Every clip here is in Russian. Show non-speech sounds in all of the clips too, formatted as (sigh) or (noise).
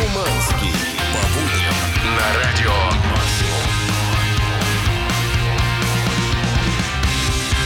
Шуманский.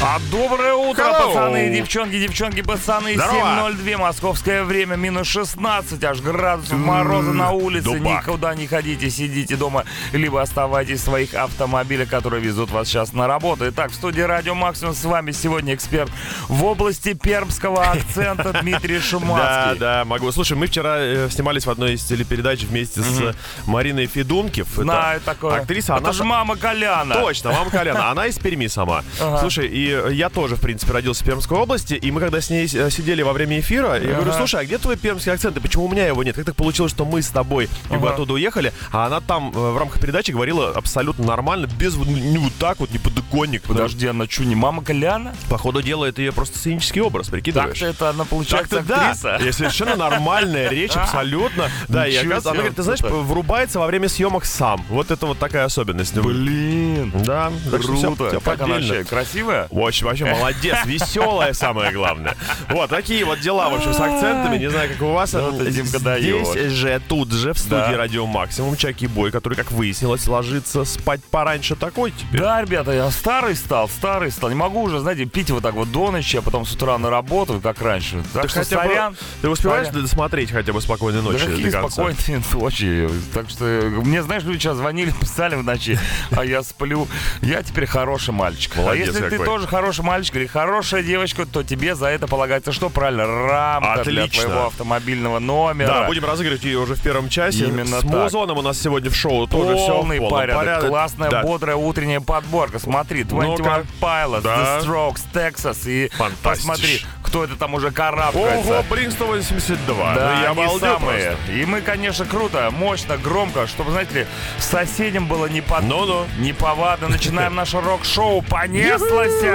А доброе утро, Hello. пацаны, девчонки, девчонки, пацаны. Здорово. 7.02, московское время, минус 16, аж градусов мороза на улице. дубак. Никуда не ходите, сидите дома, либо оставайтесь в своих автомобилях, которые везут вас сейчас на работу. Итак, в студии Радио Максимум с вами сегодня эксперт в области пермского акцента (laughs) Дмитрий Да, Шуманский. да, могу. Слушай, мы вчера э, снимались в одной из телепередач вместе с Мариной Федункив. Знаю такое. Актриса, Это же мама Коляна. Точно, мама Коляна. Она из Перми сама. Слушай, и я тоже, в принципе, родился в Пермской области, и мы когда с ней э, сидели во время эфира, я говорю, слушай, а где твой пермский акцент, и почему у меня его нет? Как так получилось, что мы с тобой как бы оттуда уехали, а она там э, в рамках передачи говорила абсолютно нормально, без вот, не вот так вот, не подоконник. Подожди, она что, не мама Коляна? По ходу дела это ее просто сценический образ, прикидываешь? Так-то это она получается Так-то да. актриса. И совершенно нормальная речь, (laughs) абсолютно. Да, и оказывается, она говорит, ты знаешь, врубается во время съемок сам. Вот это вот такая особенность. Блин. Да, Круто. Как она вообще? Красивая? Очень, вообще молодец, (laughs) веселая самое главное. Вот, такие вот дела, в общем, с акцентами. Не знаю, как у вас. Даёшь. Здесь же, тут же, в студии. Радио Максимум, Чаки Бой, который, как выяснилось, ложится спать пораньше такой теперь. Да, ребята, я старый стал, старый стал. Не могу уже, знаете, пить вот так вот до ночи, а потом с утра на работу, как раньше. Так что сорян. Ты успеваешь досмотреть хотя бы спокойной ночи до конца? спокойные ночи. Так что мне, знаешь, люди сейчас звонили, (laughs) писали в ночи, а я сплю. Я теперь хороший мальчик. а если ты тоже хороший мальчик или хорошая девочка, то тебе за это полагается что правильно? Рамка для Отлично. твоего автомобильного номера. Да, будем разыгрывать ее уже в первом часе. Именно С так. Музоном у нас сегодня в шоу тоже все Полный порядок. порядке. Классная, Да. бодрая утренняя подборка. Смотри, 21 Ну-ка. Pilots, Да. The Strokes, Texas. И Фантастич. посмотри, кто это там уже карабкается. Ого, Блин 182. Да, Ну, я они самые. просто. И мы, конечно, круто, мощно, громко, чтобы, знаете ли, соседям было не под... Ну-ну. неповадно. Начинаем наше рок-шоу. Понеслося!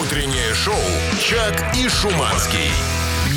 Утреннее шоу «Чак и Шуманский».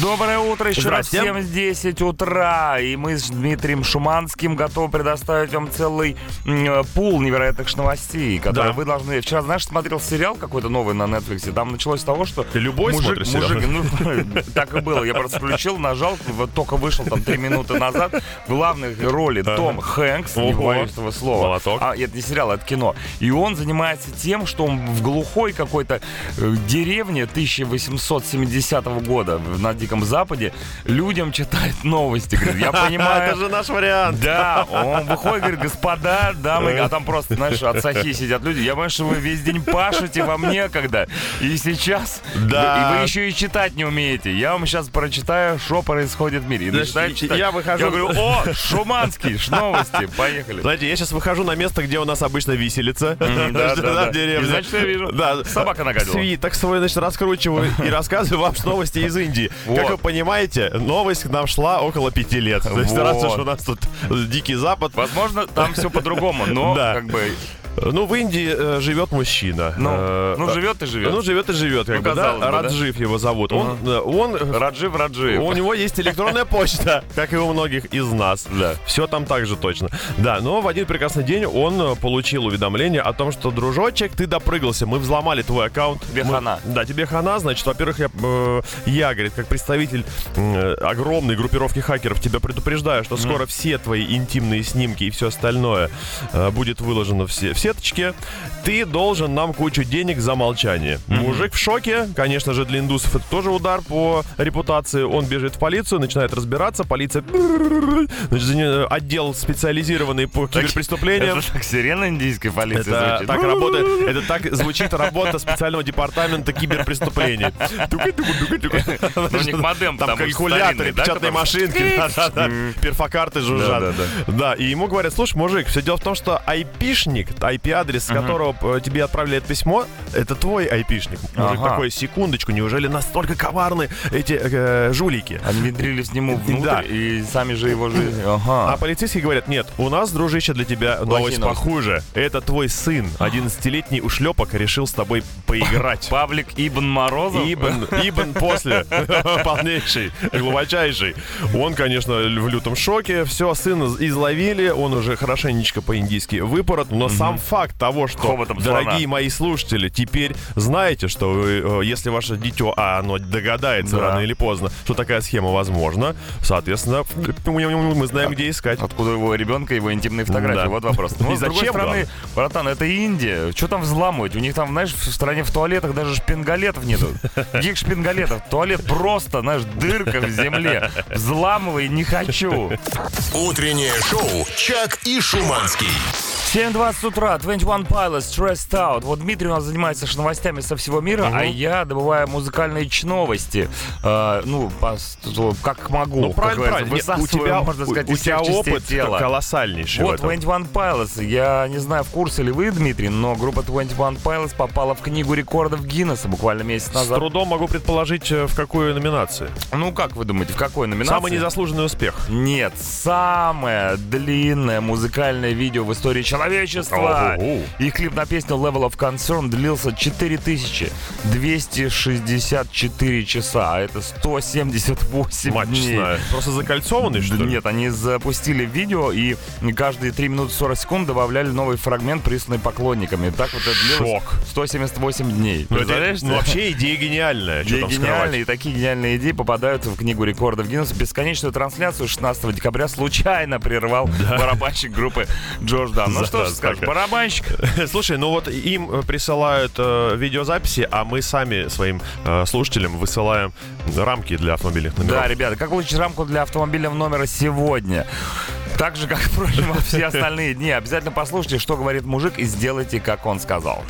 Доброе утро, еще раз всем с 10 утра. И мы с Дмитрием Шуманским готовы предоставить вам целый э, пул невероятных новостей, которые Да. вы должны... Вчера, знаешь, смотрел сериал какой-то новый на Netflix, там началось с того, что... Ты любой мужик, смотришь сериал? мужик, ну, (laughs) так и было. Я просто включил, нажал, вот только вышел там три минуты назад. В главной роли Том Хэнкс, не боюсь этого слова. Молоток. А, это не сериал, это кино. И он занимается тем, что он в глухой какой-то э, деревне 1870 года на Диком Западе людям читает новости. Говорит, я (laughs) понимаю. Это же наш вариант. Да, он выходит, говорит, господа, дамы, а там просто, знаешь, от сахи сидят люди. Я понимаю, что вы весь день пашете, вам некогда. И сейчас Да. и вы еще и читать не умеете. Я вам сейчас прочитаю, что происходит в мире. И начинаю читать. я выхожу- Я говорю, о, Шуманский, новости, поехали. Знаете, я сейчас выхожу на место, где у нас обычно виселица. Да, (laughs) да, да. значит, я вижу. Собака нагадила. Свиток свой, значит, раскручиваю и рассказываю вам новости из Индии. (laughs) Как вы понимаете, новость к нам шла около пяти лет. То есть раз уж у нас тут Дикий Запад. Возможно, там все по-другому, но как бы, Ну, в Индии э, живет мужчина. ну, Э, ну живет и живет. Ну, живет и живет, как Ну, бы, да? казалось бы, да. Раджив его зовут. Он, э, он, Раджив, Раджив. у него есть электронная почта, (laughs) как и у многих из нас. Да. Все там так же точно. Да, но в один прекрасный день он э, получил уведомление о том, что, дружочек, ты допрыгался, мы взломали твой аккаунт. Тебе Мы- хана. Да, тебе хана, значит, во-первых, я, э, я, говорит, как представитель э, огромной группировки хакеров тебя предупреждаю, что скоро все твои интимные снимки и все остальное э, будет выложено в, се- в сеточке. Ты должен нам кучу денег за молчание. Мужик в шоке. Конечно же, для индусов это тоже удар по репутации. Он бежит в полицию, начинает разбираться. Полиция... Значит, отдел специализированный по киберпреступлениям. Это так сирена индийской полиции Это звучит. так работает, это так звучит работа специального департамента киберпреступлений. Ну, у них модем Там калькуляторы, печатные машинки, перфокарты жужжат. Да, и ему говорят, слушай, мужик, все дело в том, что IP-шник, IP-адрес, с которого э, тебе отправляет письмо, это твой IP-шник. Мужик Ага. такой, секундочку, неужели настолько коварны эти э, жулики? Они внедрились к нему внутрь Да. и сами же его жизнь. А полицейские говорят, нет, у нас, дружище, для тебя новость новости. похуже. Это твой сын, 11-летний ушлепок, решил с тобой поиграть. (laughs) Павлик Ибн Морозов. Ибн, Ибн после, (laughs) полнейший, глубочайший. Он, конечно, в лютом шоке. Все, сына изловили, он уже хорошенечко по-индийски выпорот, но сам факт того, что, Хоботом слона. дорогие мои слушатели, теперь знаете, что вы, э, если ваше дитё, а оно догадается Да. рано или поздно, что такая схема возможна, соответственно, мы знаем, где искать. Откуда его ребенка, его интимные фотографии? Да. Вот вопрос. (laughs) И Ну, с другой зачем, стороны, братан, это Индия. Что там взламывать? У них там, знаешь, в стране в туалетах даже шпингалетов нету. (laughs) Каких шпингалетов? Туалет просто, знаешь, дырка в земле. Взламывай не хочу. Утреннее шоу «Чак и Шуманский». 7.20 утра, 21 Pilots, Stressed Out. Вот Дмитрий у нас занимается новостями со всего мира, а я добываю музыкальные новости. Э, ну, по- как могу. Ну, как правильно, говорится, правильно. Нет, У тебя, можно у- сказать, у всех тебя опыт тела. колоссальнейший Вот, этом. 21 Pilots. Я не знаю, в курсе ли вы, Дмитрий, но группа 21 Pilots попала в книгу рекордов Гиннесса буквально месяц С назад. трудом могу предположить, э, в какой номинации. Ну, как вы думаете, в какой номинации? Самый незаслуженный успех. Нет, самое длинное музыкальное видео в истории человечества. Ого. Их клип на песню Level of Concern длился 4264 часа, а это 178 Мать дней. честная. Просто закольцованный, что Да ли? Нет, они запустили видео и каждые 3 минуты 40 секунд добавляли новый фрагмент, присланный поклонниками. Так вот это длилось Шок. 178 дней. Ну, это- ну, вообще идея гениальная. Гениальные, скрывать? и такие гениальные идеи попадают в книгу рекордов Гиннесса. Бесконечную трансляцию 16 декабря случайно прервал барабанщик группы Джордж Дан. Ну что ж скажешь, барабанщик. (laughs) Слушай, ну вот им присылают э, видеозаписи, а мы сами своим э, слушателям высылаем рамки для автомобильных номеров. Да, ребята, как получить рамку для автомобильного номера сегодня? Так же, как, (laughs) впрочем, во все остальные дни. Обязательно послушайте, что говорит мужик, и сделайте, как он сказал.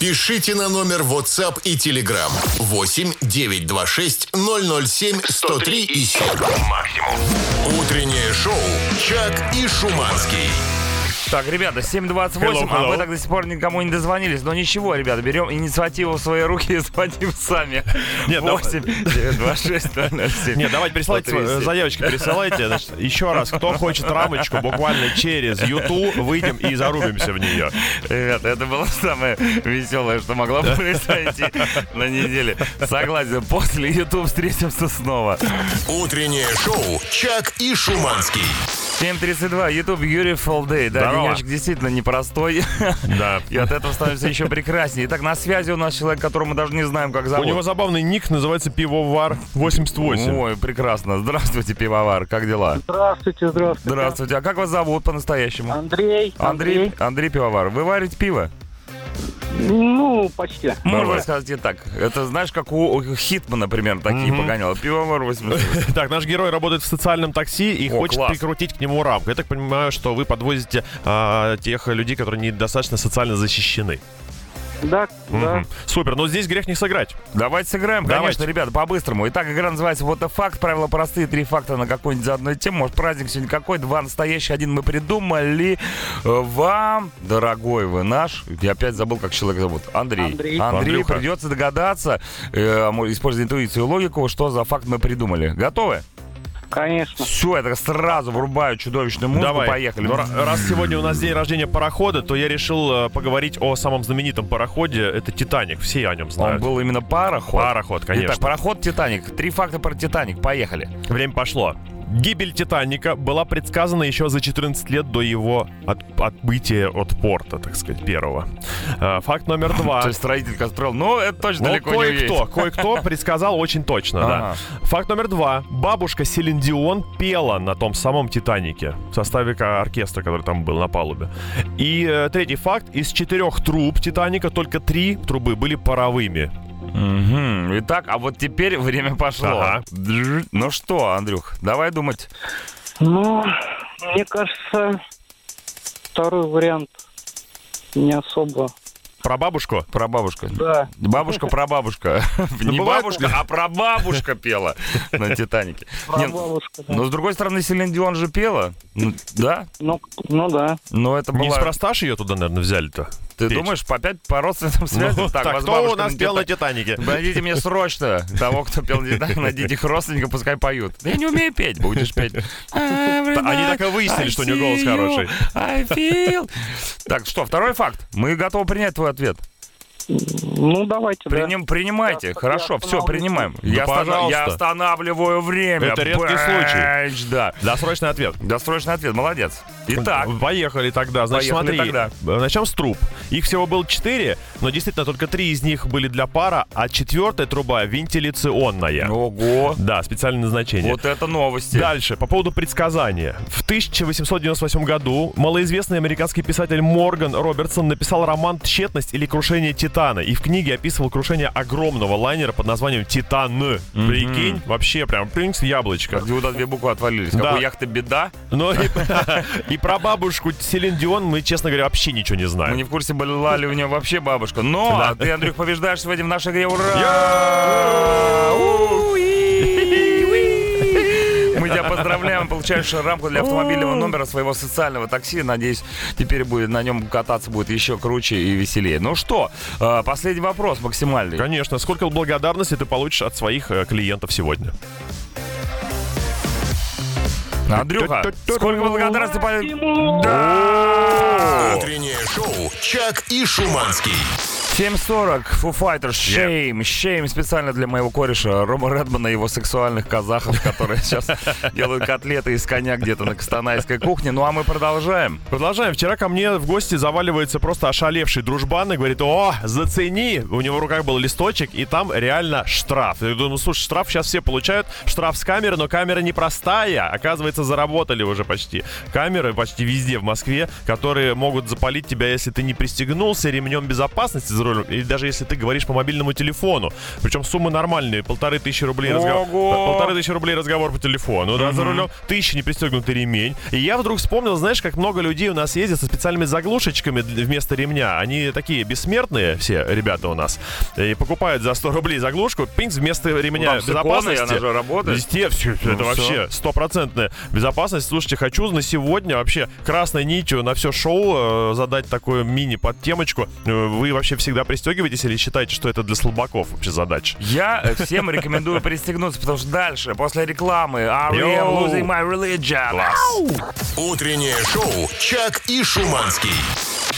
Пишите на номер WhatsApp и Telegram 8 926 007 103 и 7. Утреннее шоу «Чак и Шуманский». Так, ребята, 7.28, Hello, а hello. вы так до сих пор никому не дозвонились. Но ничего, ребята, берем инициативу в свои руки и (laughs) звоним сами. Нет, да- 8 926 007. Нет, давайте присылайте, Вот и все. заявочки присылайте. Значит, еще раз, кто хочет рамочку, буквально через YouTube выйдем и зарубимся в нее. Ребята, это было самое веселое, что могло произойти на неделе. Согласен, после YouTube встретимся снова. Утреннее шоу «Чак и Шуманский». 7.32, YouTube, Beautiful Day. Да, Здорово. денечек действительно непростой. Да. И от этого становится еще прекраснее. Итак, на связи у нас человек, которого мы даже не знаем, как У зовут. него забавный ник, называется Пивовар 88. Ой, прекрасно. Здравствуйте, пивовар. Как дела? Здравствуйте, здравствуйте. Здравствуйте. А как вас зовут по-настоящему? Андрей. Андрей, Андрей Пивовар. Вы варите пиво? Ну, почти. Можно Давай. сказать и так. Это знаешь, как у Хитмана, например, такие погоняла. Пивовар 80. Так, наш герой работает в социальном такси и О, хочет класс. прикрутить к нему рамку. Я так понимаю, что вы подвозите а, тех людей, которые недостаточно социально защищены. Да, да. Мгм. Супер, но здесь грех не сыграть. Давайте сыграем, конечно, Давайте. ребята, по-быстрому. Итак, игра называется «Вот факт». Правила простые, три факта на какую-нибудь заодной тему. Может, праздник сегодня какой? Два настоящих, один мы придумали. Э, Вам, дорогой вы наш, я опять забыл, как человек зовут. Андрей. Андрей. Андрюха. придется догадаться, э, мо- используя интуицию и логику, что за факт мы придумали. Готовы? Конечно. Все, это сразу врубаю чудовищную музыку. Давай. Поехали. Ну, ра- раз сегодня у нас день рождения парохода, то я решил э, поговорить о самом знаменитом пароходе. Это Титаник. Все о нем Он знают. был именно пароход. Пароход, конечно. Итак, пароход «Титаник». Три факта про «Титаник». Поехали. Время пошло. Гибель Титаника была предсказана еще за 14 лет до его от- отбытия от порта, так сказать, первого. Э, Факт номер два. (laughs) То есть строитель строил. Ну, это точно Ну, далеко не кое-кто, кое-кто (laughs) предсказал очень точно, да. Факт номер два. Бабушка Селин Дион пела на том самом «Титанике» в составе оркестра, который там был на палубе. И э, третий факт. Из четырех труб «Титаника» только три трубы были паровыми. Мгм. Итак, а вот теперь время пошло. Ага. Ну что, Андрюх, давай думать. Ну, мне кажется, второй вариант не особо. Про бабушку? Про бабушку. Да. Бабушка, прабабушка. (laughs) Не бывает- бабушка, а прабабушка пела на «Титанике». (laughs) Не, Бабушка, да. Но с другой стороны, Селин Дион же пела. Ну, Да, Ну, ну да. но это была... Неспроста ж ее туда, наверное, взяли-то. Ты петь. думаешь, опять по родственным (laughs) связям? Ну, так, вас кто у нас на пел на «Титанике». Найдите мне срочно того, кто пел на «Титанике», найдите их родственников, пускай поют. Я не умею петь, будешь петь. Они так и выяснили, что у него голос хороший. I feel. Так, что, второй факт. Мы готовы принять твой ответ. Ну, давайте, да. Приним- принимайте. Я- Хорошо, я все, принимаем. Да, я, пожалуйста. я останавливаю время. Это редкий случай. Бэч, Да. Досрочный ответ. Досрочный ответ, молодец. Итак, Поехали тогда. Значит, Поехали смотри. тогда. э, Начнем с труб. Их всего было четыре, но действительно только три из них были для пара, а четвертая труба вентиляционная. ого, Да, специальное назначение. вот это новости. Дальше, по поводу предсказания. В 1898 году малоизвестный американский писатель Морган Робертсон написал роман «Тщетность или крушение Титана» и в книге описывал крушение огромного лайнера под названием «Титан». Прикинь, вообще прям принц яблочко. Где вот две буквы отвалились. Да. Как у яхты беда. Но (laughs) и, про бабушку Селин Дион мы, честно говоря, вообще ничего не Мы знаем. не в курсе, была ли у нее вообще бабушка. Но ты, Андрюх, побеждаешь сегодня в нашей игре. Ура! Поздравляем, получаешь рамку для автомобильного номера своего социального такси. Надеюсь, теперь будет на нем кататься будет еще круче и веселее. Ну что, э, последний вопрос максимальный. Конечно, сколько благодарности ты получишь от своих э, клиентов сегодня? Андрюха, сколько благодарности по... Утреннее шоу «Чак и Шуманский». 7.40, Foo Fighters, Shame, Shame специально для моего кореша Рома Редмана и его сексуальных казахов, которые сейчас делают котлеты из коня где-то на кастанайской кухне. Ну а мы продолжаем. Продолжаем. Вчера ко мне в гости заваливается просто ошалевший дружбан и говорит, о, зацени. У него в руках был листочек, и там реально штраф. Я думаю, слушай, штраф сейчас все получают. Штраф с камеры, но камера непростая. Оказывается, заработали уже почти. Камеры почти везде в Москве, которые могут запалить тебя, если ты не пристегнулся ремнем безопасности за рулем, или даже если ты говоришь по мобильному телефону. Причем суммы нормальные. Полторы тысячи рублей разговор. Ого! Полторы тысячи рублей разговор по телефону, да, за рулем. Тысяча не пристегнутый ремень. И я вдруг вспомнил, знаешь, как много людей у нас ездят со специальными заглушечками вместо ремня. Они такие бессмертные, все ребята у нас. И покупают за 100 рублей заглушку, пинц вместо ремня там с иконой, безопасности. она же работает. Везде все, это Ну, вообще стопроцентная безопасность. Слушайте, хочу на сегодня вообще красной нитью на все шоу э, задать такую мини-подтемочку. Э, Вы вообще всегда пристегиваетесь или считаете, что это для слабаков вообще задача? Я э, всем рекомендую пристегнуться, потому что дальше, после рекламы, R.E.M. Йоу. Losing My Religion. Утреннее шоу «Чак и Шуманский».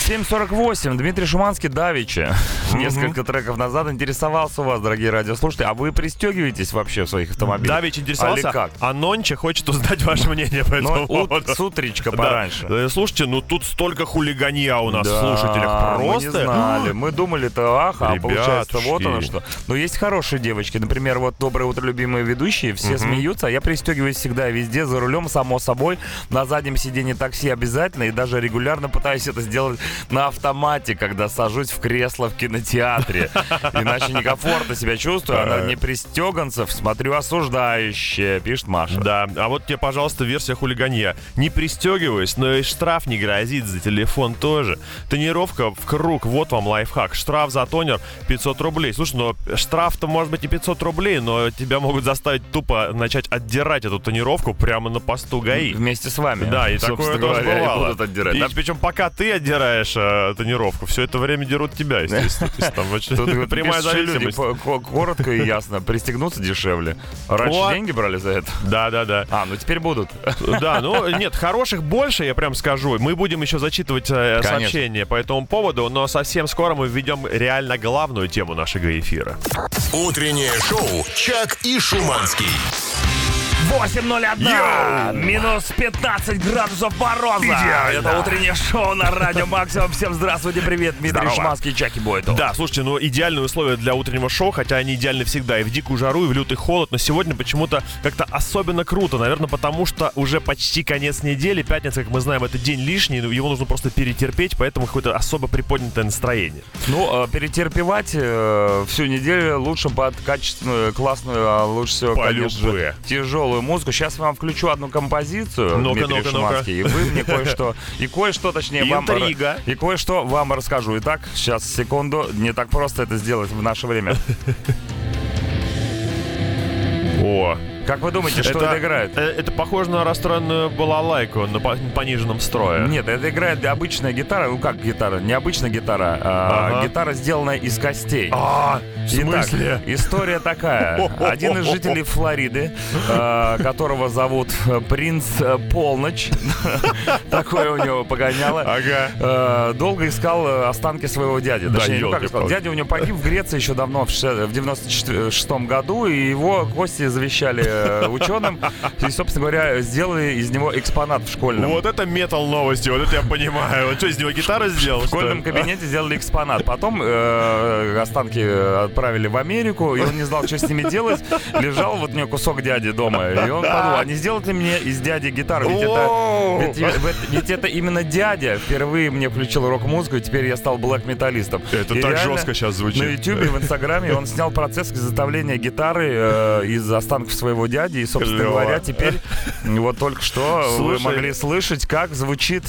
7.48. Дмитрий Шуманский Давича. Несколько треков назад интересовался у вас, дорогие радиослушатели. А вы пристегиваетесь вообще в своих автомобилях? Давич интересовался, Али как? а Нонче хочет узнать ваше мнение по Ну, этому ут- поводу. с утречка Да. пораньше. Э, Слушайте, ну тут столько хулиганья у нас в Да, слушателях. Мы не Просто. знали. Мы думали-то, ах, а получается вот оно что. Но есть хорошие девочки. Например, вот «Доброе утро, любимые ведущие». Все смеются, а я пристегиваюсь всегда везде, за рулем, само собой. На заднем сиденье такси обязательно. И даже регулярно пытаюсь это сделать на автомате, когда сажусь в кресло в кинотеатре. Иначе некомфортно себя чувствую. А на непристеганцев смотрю осуждающе, пишет Маша. Да, а вот тебе, пожалуйста, версия хулиганья. Не пристегиваюсь, но и штраф не грозит за телефон тоже. Тонировка в круг, вот вам лайфхак. Штраф за тонер 500 рублей. Слушай, ну штраф-то может быть и 500 рублей, но тебя могут заставить тупо начать отдирать эту тонировку прямо на посту ГАИ. Вместе с вами. Да, и такое тоже говоря, и бывало. будут отдирать. И Да, причем пока ты отдираешь э, тонировку, все это время дерут тебя, (laughs) естественно. Там очень Тут (laughs) прямая люди, зависимость. по- ко- коротко и ясно. Пристегнуться дешевле. Раньше Вот. деньги брали за это. Да, да, да. А, ну теперь будут. Да, ну нет, хороших больше, я прям скажу. Мы будем еще зачитывать э, Конечно. сообщения по этому поводу, но совсем скоро мы введем реально главную тему нашего эфира. Утреннее шоу «Чак и Шуманский». 8.01! Минус 15 градусов мороза! Это утреннее шоу на Радио Максимум. Всем здравствуйте, привет, Дмитрий Здорово. Шманский, Чаки Бойтов. Да, слушайте, ну идеальные условия для утреннего шоу, хотя они идеальны всегда и в дикую жару, и в лютый холод, но сегодня почему-то как-то особенно круто, наверное, потому что уже почти конец недели, пятница, как мы знаем, это день лишний, но его нужно просто перетерпеть, поэтому какое-то особо приподнятое настроение. Ну, э, перетерпевать э, всю неделю лучше под качественную, классную, а лучше всего, конечно Полюбе. же, тяжелую музыку. Сейчас вам включу одну композицию, Ну-ка, Дмитрий ну-ка, ну-ка. Шуманский, и вы мне кое-что, и кое-что, точнее, вам... Интрига. И кое-что вам расскажу. Итак, сейчас, секунду, не так просто это сделать в наше время. (laughs) О, Как вы думаете, что это, играет? э, Это похоже на расстроенную балалайку на по- пониженном строе. Нет, это играет обычная гитара. Ну как гитара? Не обычная гитара, а Ага. гитара, сделанная из костей. А, Итак, история такая. (laughs) Один из жителей Флориды, э, которого зовут э, принц э, Полночь, (laughs) такое у него погоняло, Ага. долго искал останки своего дяди. Да, Точнее, как ёлки-палки. сказал, дядя у него погиб в Греции еще давно, в ше- в 96 году, и его кости завещали ученым, и, собственно говоря, сделали из него экспонат в школьном. Вот это метал новости, вот это я понимаю. Он что, из него гитару сделал? В школьном кабинете сделали экспонат. Потом останки отправили в Америку, и он не знал, что с ними делать. Лежал вот у него кусок дяди дома. И он подумал, а не сделать ли мне из дяди гитару? Ведь это, ведь, ведь- ведь это именно дядя впервые мне включил рок-музыку, и теперь я стал блэк-металлистом. Это И так реально жестко сейчас звучит. На Ютубе, в Инстаграме он снял процесс изготовления гитары э, из останков своего дяди. И, собственно Клево. говоря, теперь вот только что вы Слушай. могли слышать, как звучит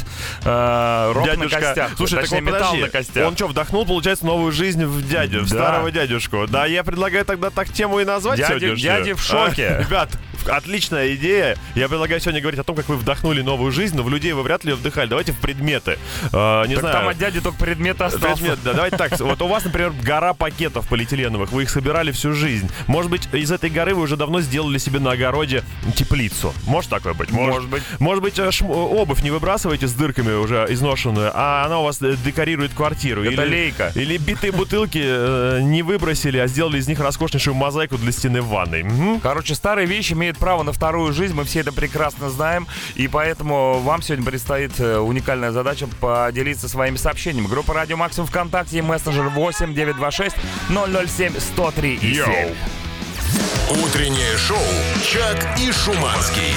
э, рок на Дядюшка. костях. Слушай, Точнее, так вот металл подожди. на костях. Он что, вдохнул, получается, новую жизнь в дядю, в Да. старого дядюшку. Да, я предлагаю тогда так тему и назвать Дядя- сегодняшнюю. дяди в шоке. А, (laughs) Ребят, отличная идея. Я предлагаю сегодня говорить о том, как вы вдохнули новую жизнь, но в людей вы вряд ли ее вдыхали. Давайте в предметы. А, не Так знаю. там от дяди только предмет остался. Предмет, да, давайте так. Вот у вас, например, гора пакетов полиэтиленовых. Вы их собирали всю жизнь. Может быть, из этой горы вы уже давно сделали себе на огороде теплицу. Может такое быть? Может быть. Может быть, э, шм- обувь не выбрасываете с дырками уже изношенную, а она у вас э, декорирует квартиру. Это или, лейка. Или битые бутылки э, не выбросили, а сделали из них роскошнейшую мозаику для стены в ванной. Мгм. Короче, старые вещи имеют право на вторую жизнь, мы все это прекрасно знаем, и поэтому вам сегодня предстоит э, уникальная задача поделиться своими сообщениями. Группа Радио Максимум ВКонтакте, мессенджер 8 926 007 103 и 7. Утреннее шоу «Чак и Шуманский».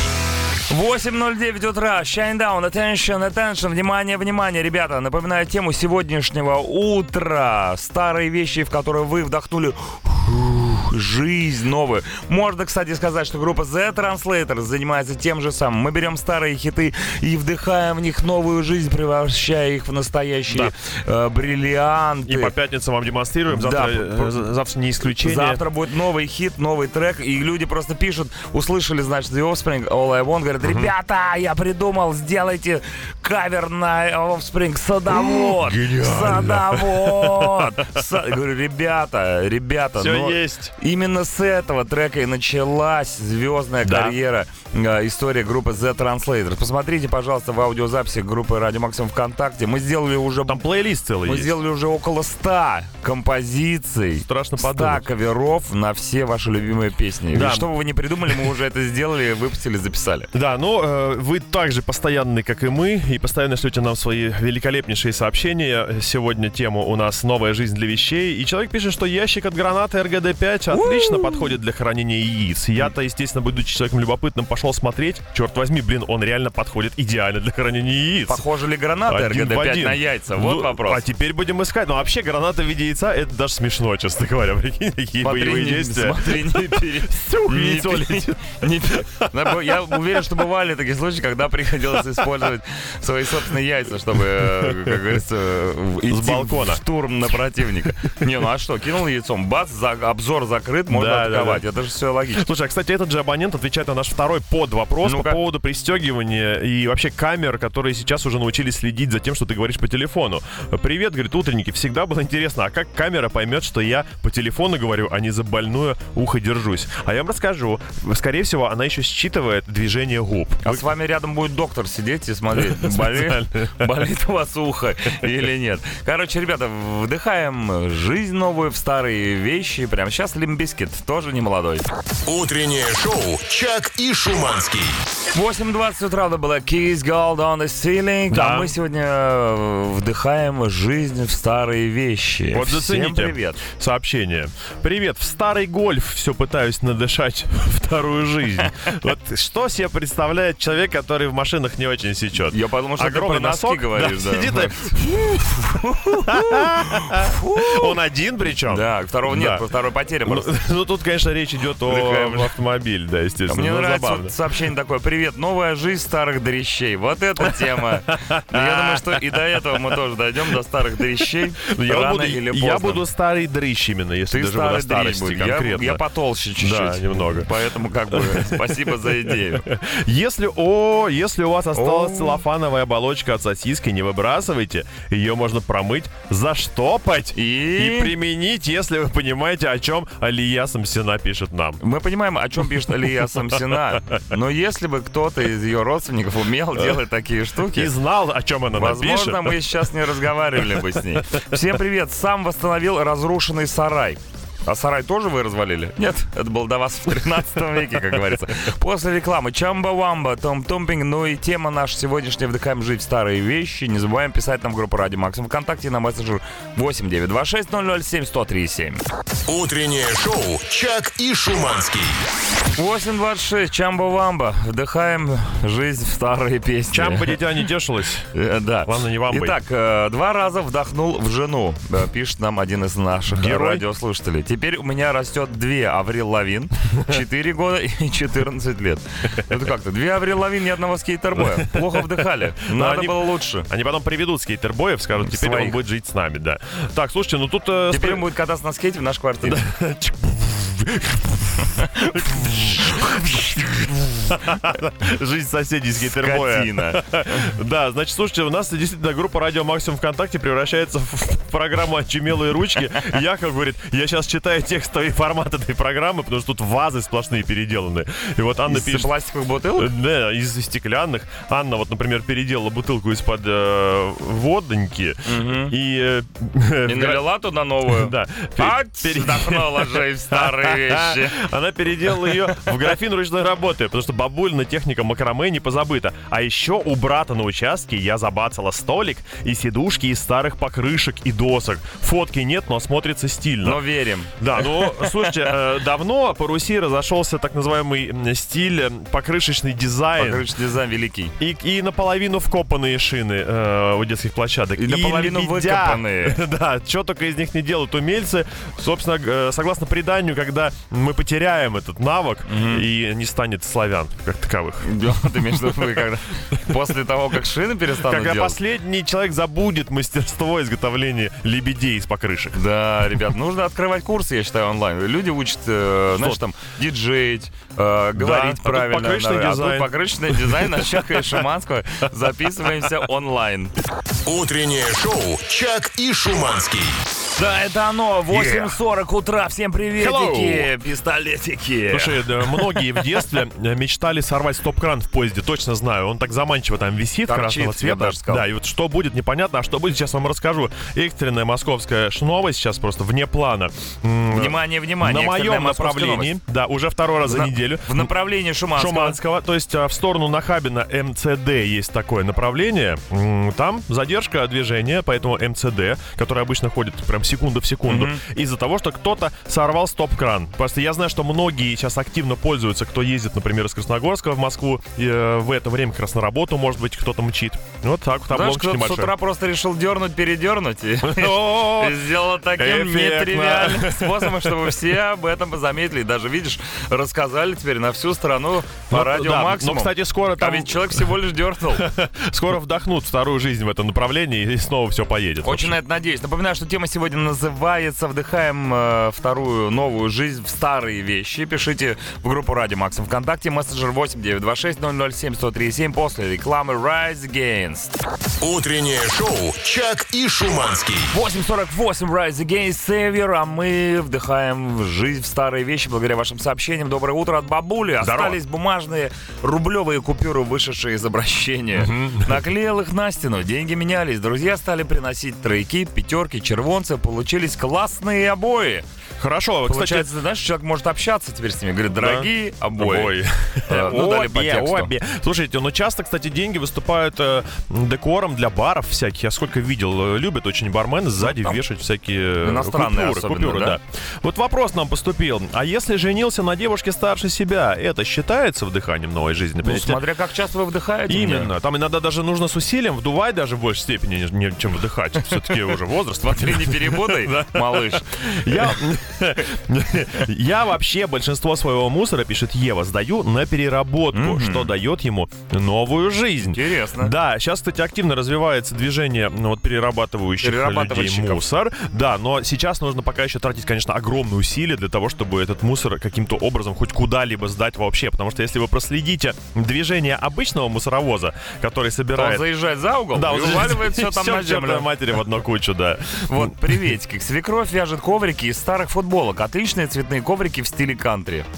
8.09 утра. Shine down. Attention, attention. Внимание, внимание, ребята. Напоминаю тему сегодняшнего утра. Старые вещи, в которые вы вдохнули жизнь новую. Можно, кстати, сказать, что группа The Translators занимается тем же самым. Мы берем старые хиты и вдыхаем в них новую жизнь, превращая их в настоящие э, бриллианты. И по пятницам вам демонстрируем. Завтра, Да, э, завтра не исключение. Завтра будет новый хит, новый трек, и люди просто пишут, услышали, значит, The Offspring, All I Want, говорят, ребята, я придумал, сделайте кавер на Offspring, Садовод, Садовод. Са- Говорю, ребята, ребята, Все ну, есть. Именно с этого трека и началась звездная Да. карьера, история группы The Translators. Посмотрите, пожалуйста, в аудиозаписи группы Радио Максимум ВКонтакте. Мы сделали уже Там плейлист целый мы есть. сделали уже около 100 композиций. Страшно 100 подумать. каверов на все ваши любимые песни. Да. И Что бы вы ни придумали, мы уже это сделали, выпустили, записали. Да, ну э, вы также постоянны, как и мы, и постоянно шлете нам свои великолепнейшие сообщения. Сегодня тема у нас «Новая жизнь для вещей». И человек пишет, что ящик от гранаты РГД-5 отлично подходит для хранения яиц. Я-то, естественно, будучи человеком любопытным, пошел смотреть. Черт возьми, блин, он реально подходит идеально для хранения яиц. Похоже ли гранаты Один в РГД-5 один. на яйца? Вот Ну, вопрос. А теперь будем искать. Ну, вообще, граната в виде яйца, это даже смешно, честно говоря. (laughs) Прикинь, какие Смотри, боевые не, действия. смотри, не (laughs) пере- яйцо летит. (laughs) Я уверен, что бывали такие случаи, когда приходилось использовать свои собственные яйца, чтобы, э, как говорится, в- идти в балкона. штурм на противника. Не, ну а что, кинул яйцом, бац, за- обзор закрыт, можно Да, да, атаковать. Это же все логично. Слушай, а, кстати, этот же абонент отвечает на наш второй под вопрос Ну-ка. по поводу пристегивания и вообще камер, которые сейчас уже научились следить за тем, что ты говоришь по телефону. Привет, говорит, утренники, всегда было интересно, а как камера поймет, что я по телефону говорю, а не за больное ухо держусь? А я вам расскажу. Скорее всего, она еще считывает движение губ. А с вами рядом будет доктор сидеть и смотреть, (laughs) болит, болит у вас ухо или нет. Короче, ребята, вдыхаем жизнь новую в старые вещи. Прямо сейчас Limp Bizkit, тоже не молодой. Утреннее шоу «Чак и Шуманский». 8.20 утра это было Keys Gold on the Ceiling. Да. А мы сегодня э, вдыхаем жизнь в старые вещи. Вот Всем зацените привет. сообщение. Привет, в старый гольф все пытаюсь надышать (laughs) вторую жизнь. Вот что себе представляет человек, который в машинах не очень сечет? Я подумал, что Огромный ты про носки носок, говоришь. да, сидит и- (laughs) Он один причем? Да, второго нет, второй потеря, просто. Ну, тут, конечно, речь идет о автомобиле, да, естественно. Мне Ну, нравится забавно. Вот сообщение такое. Привет, новая жизнь старых дрищей. Вот эта тема. Но я думаю, что и до этого мы тоже дойдем, до старых дрищей. Ну, я, буду, я буду старый дрыщ именно, если Ты даже дрищ старости будешь. Я, конкретно. я потолще чуть-чуть. Да, немного. Поэтому как бы спасибо за идею. (laughs) Если, о, если у вас осталась О. целлофановая оболочка от сосиски, не выбрасывайте. Ее можно промыть, заштопать и, И... применить, если вы понимаете, о чем Алия Самсина пишет нам. Мы понимаем, о чем пишет Алия (laughs) Самсина, но если бы кто-то из ее родственников умел делать такие И штуки, знал, о чем она возможно, напишет. мы сейчас не разговаривали бы с ней. Всем привет, сам восстановил разрушенный сарай. А сарай тоже вы развалили? Нет, это было до вас в 13 веке, как говорится. После рекламы Chumbawamba, Tubthumping, ну и тема наша сегодняшняя «Вдыхаем жизнь в старые вещи». Не забываем писать нам в группу Радио Максимум ВКонтакте и на мессенджер 8926 007 103 7. Утреннее шоу «Чак и Шуманский». 8.26, Chumbawamba. Вдыхаем жизнь в старые песни. Чем бы дитя не тешилось. (laughs) Э, Да. Главное, не вамбой. Итак, э, два раза вдохнул в жену, э, пишет нам один из наших радиослушателей. Теперь у меня растет две Аврил Лавин, (laughs) 4 года и 14 лет. Это как-то? Две Аврил Лавин, ни одного скейтербоя. Плохо вдыхали. (laughs) Надо они- было лучше. Они потом приведут скейтербоев, скажут, теперь он Своих. будет жить с нами, да. Так, слушайте, ну тут... э, Теперь спро- он будет кататься на скейте в нашей квартире. (laughs) Жизнь соседей скейтербоя. Скотина. Да, значит, слушайте, у нас действительно группа Радио Максимум ВКонтакте превращается в программу «Очумелые ручки». Яков говорит, я сейчас читаю текстовый формат этой программы, потому что тут вазы сплошные переделаны. И вот Анна Из пишет... пластиковых бутылок? Да, из стеклянных. Анна вот, например, переделала бутылку из-под э, водоньки и... э, И налила туда новую. (laughs) Да. Ать, Пере- вздохнула в старые вещи. Она переделала ее в графин ручной работы, потому что бабулина техника макраме не позабыта. А еще у брата на участке я забацала столик и сидушки из старых покрышек и досок. Фотки нет, но смотрится стильно. Но верим. Да, ну, слушайте, э, давно по Руси разошелся так называемый стиль, э, покрышечный дизайн. Покрышечный дизайн великий. И, и наполовину вкопанные шины э, у детских площадок. И наполовину лебедя. выкопанные. (laughs) Да, что только из них не делают умельцы. Собственно, э, согласно преданию, когда мы потеряем этот навык и не станет славян как таковых. Да, (laughs) Ты имеешь в виду, когда после того, как шины перестанут Когда делать? последний человек забудет мастерство изготовления лебедей из покрышек. Да, ребят, нужно открывать курсы, я считаю, онлайн. Люди учат, э, знаешь, там, диджеить, э, говорить тут правильно. покрышечный а дизайн. тут покрышечный дизайн на Чака и Шуманского. Записываемся онлайн. Утреннее шоу «Чак и Шуманский». Да, это оно, 8.40 утра, всем приветики, пистолетики. Слушай, да, многие в детстве э, мечтали сорвать стоп-кран в поезде, точно знаю. Он так заманчиво там висит, Торчит, красного цвета. Да, и вот что будет, непонятно. А что будет, сейчас вам расскажу. Экстренная московская новость, сейчас просто вне плана. Внимание, внимание. На моем направлении, новость. да, уже второй раз за На- неделю. В направлении Шуманского. Шуманского, то есть а, в сторону Нахабина МЦД есть такое направление. Там задержка движения, поэтому МЦД, который обычно ходит прям секунду в секунду, из-за того, что кто-то сорвал стоп-кран. Просто я знаю, что многие сейчас активно пользуются, кто ездит, например, из Красногорска в Москву, э, в это время как раз на работу, может быть, кто-то мчит. Вот так вот Знаешь, кто-то с небольшой. утра просто решил дернуть, передернуть и (laughs) (laughs) сделал таким нетривиальным (laughs) способом, чтобы все об этом заметили. Даже, видишь, рассказали теперь на всю страну по Ну, радио да, максимум. Но, кстати, скоро А там ведь человек всего лишь дернул. скоро вдохнут вторую жизнь в этом направлении и снова все поедет. Очень на это надеюсь. Напоминаю, что тема сегодня называется «Вдыхаем э, вторую новую жизнь в старые вещи». Пишите в группу Радио Максим ВКонтакте, мессенджер 8926 007 1037 после рекламы Rise Against. Утреннее шоу «Чак и Шуманский». 8.48 Rise Against Savior, а мы вдыхаем в жизнь в старые вещи благодаря вашим сообщениям. Доброе утро от бабули. Здорово. Остались бумажные рублевые купюры, вышедшие из обращения. Наклеил их на стену, деньги менялись. Друзья стали приносить тройки, пятерки, червонцы. Получились классные обои. Хорошо, кстати, Получается, знаешь, человек может общаться теперь с ними. Говорит, дорогие обои. Обои. (laughs) Э, ну, Обе, обе. Слушайте, ну часто, кстати, деньги выступают э, декором для баров всяких. Я сколько видел, э, любят очень бармены сзади вешать всякие иностранные купюры, да? да. Вот вопрос нам поступил. А если женился на девушке старше себя, это считается вдыханием новой жизни? Ну, смотря как часто вы вдыхаете. Именно. Там иногда даже нужно с усилием вдувать даже в большей степени, чем вдыхать. Все-таки уже возраст. Смотри, не перепутай, малыш. Я, (laughs) Я вообще большинство своего мусора, пишет Ева, сдаю на переработку, что дает ему новую жизнь. Интересно. Да, сейчас, кстати, активно развивается движение ну, вот, перерабатывающих людей мусор. Да, но сейчас нужно пока еще тратить, конечно, огромные усилия для того, чтобы этот мусор каким-то образом хоть куда-либо сдать вообще. Потому что если вы проследите движение обычного мусоровоза, который Он собирает... заезжает за угол Да, и уваливает все (laughs) там на землю. матери в одну кучу, да. Вот, приветики. Свекровь вяжет коврики из старых футболок. Отличные цветные коврики в стиле кантри. (laughs)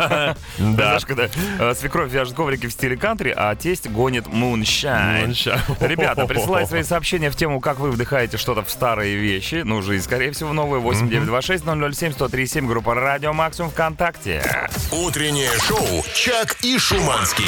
Да. Знаешь, когда э, свекровь вяжет коврики в стиле кантри, а тесть гонит. Moonshine. Ребята, присылайте свои (laughs) сообщения в тему, как вы вдыхаете что-то в старые вещи. Ну, жизнь, скорее всего, новые. 8926 007 1037 группа Радио Максимум ВКонтакте. Утреннее шоу «Чак и Шуманский».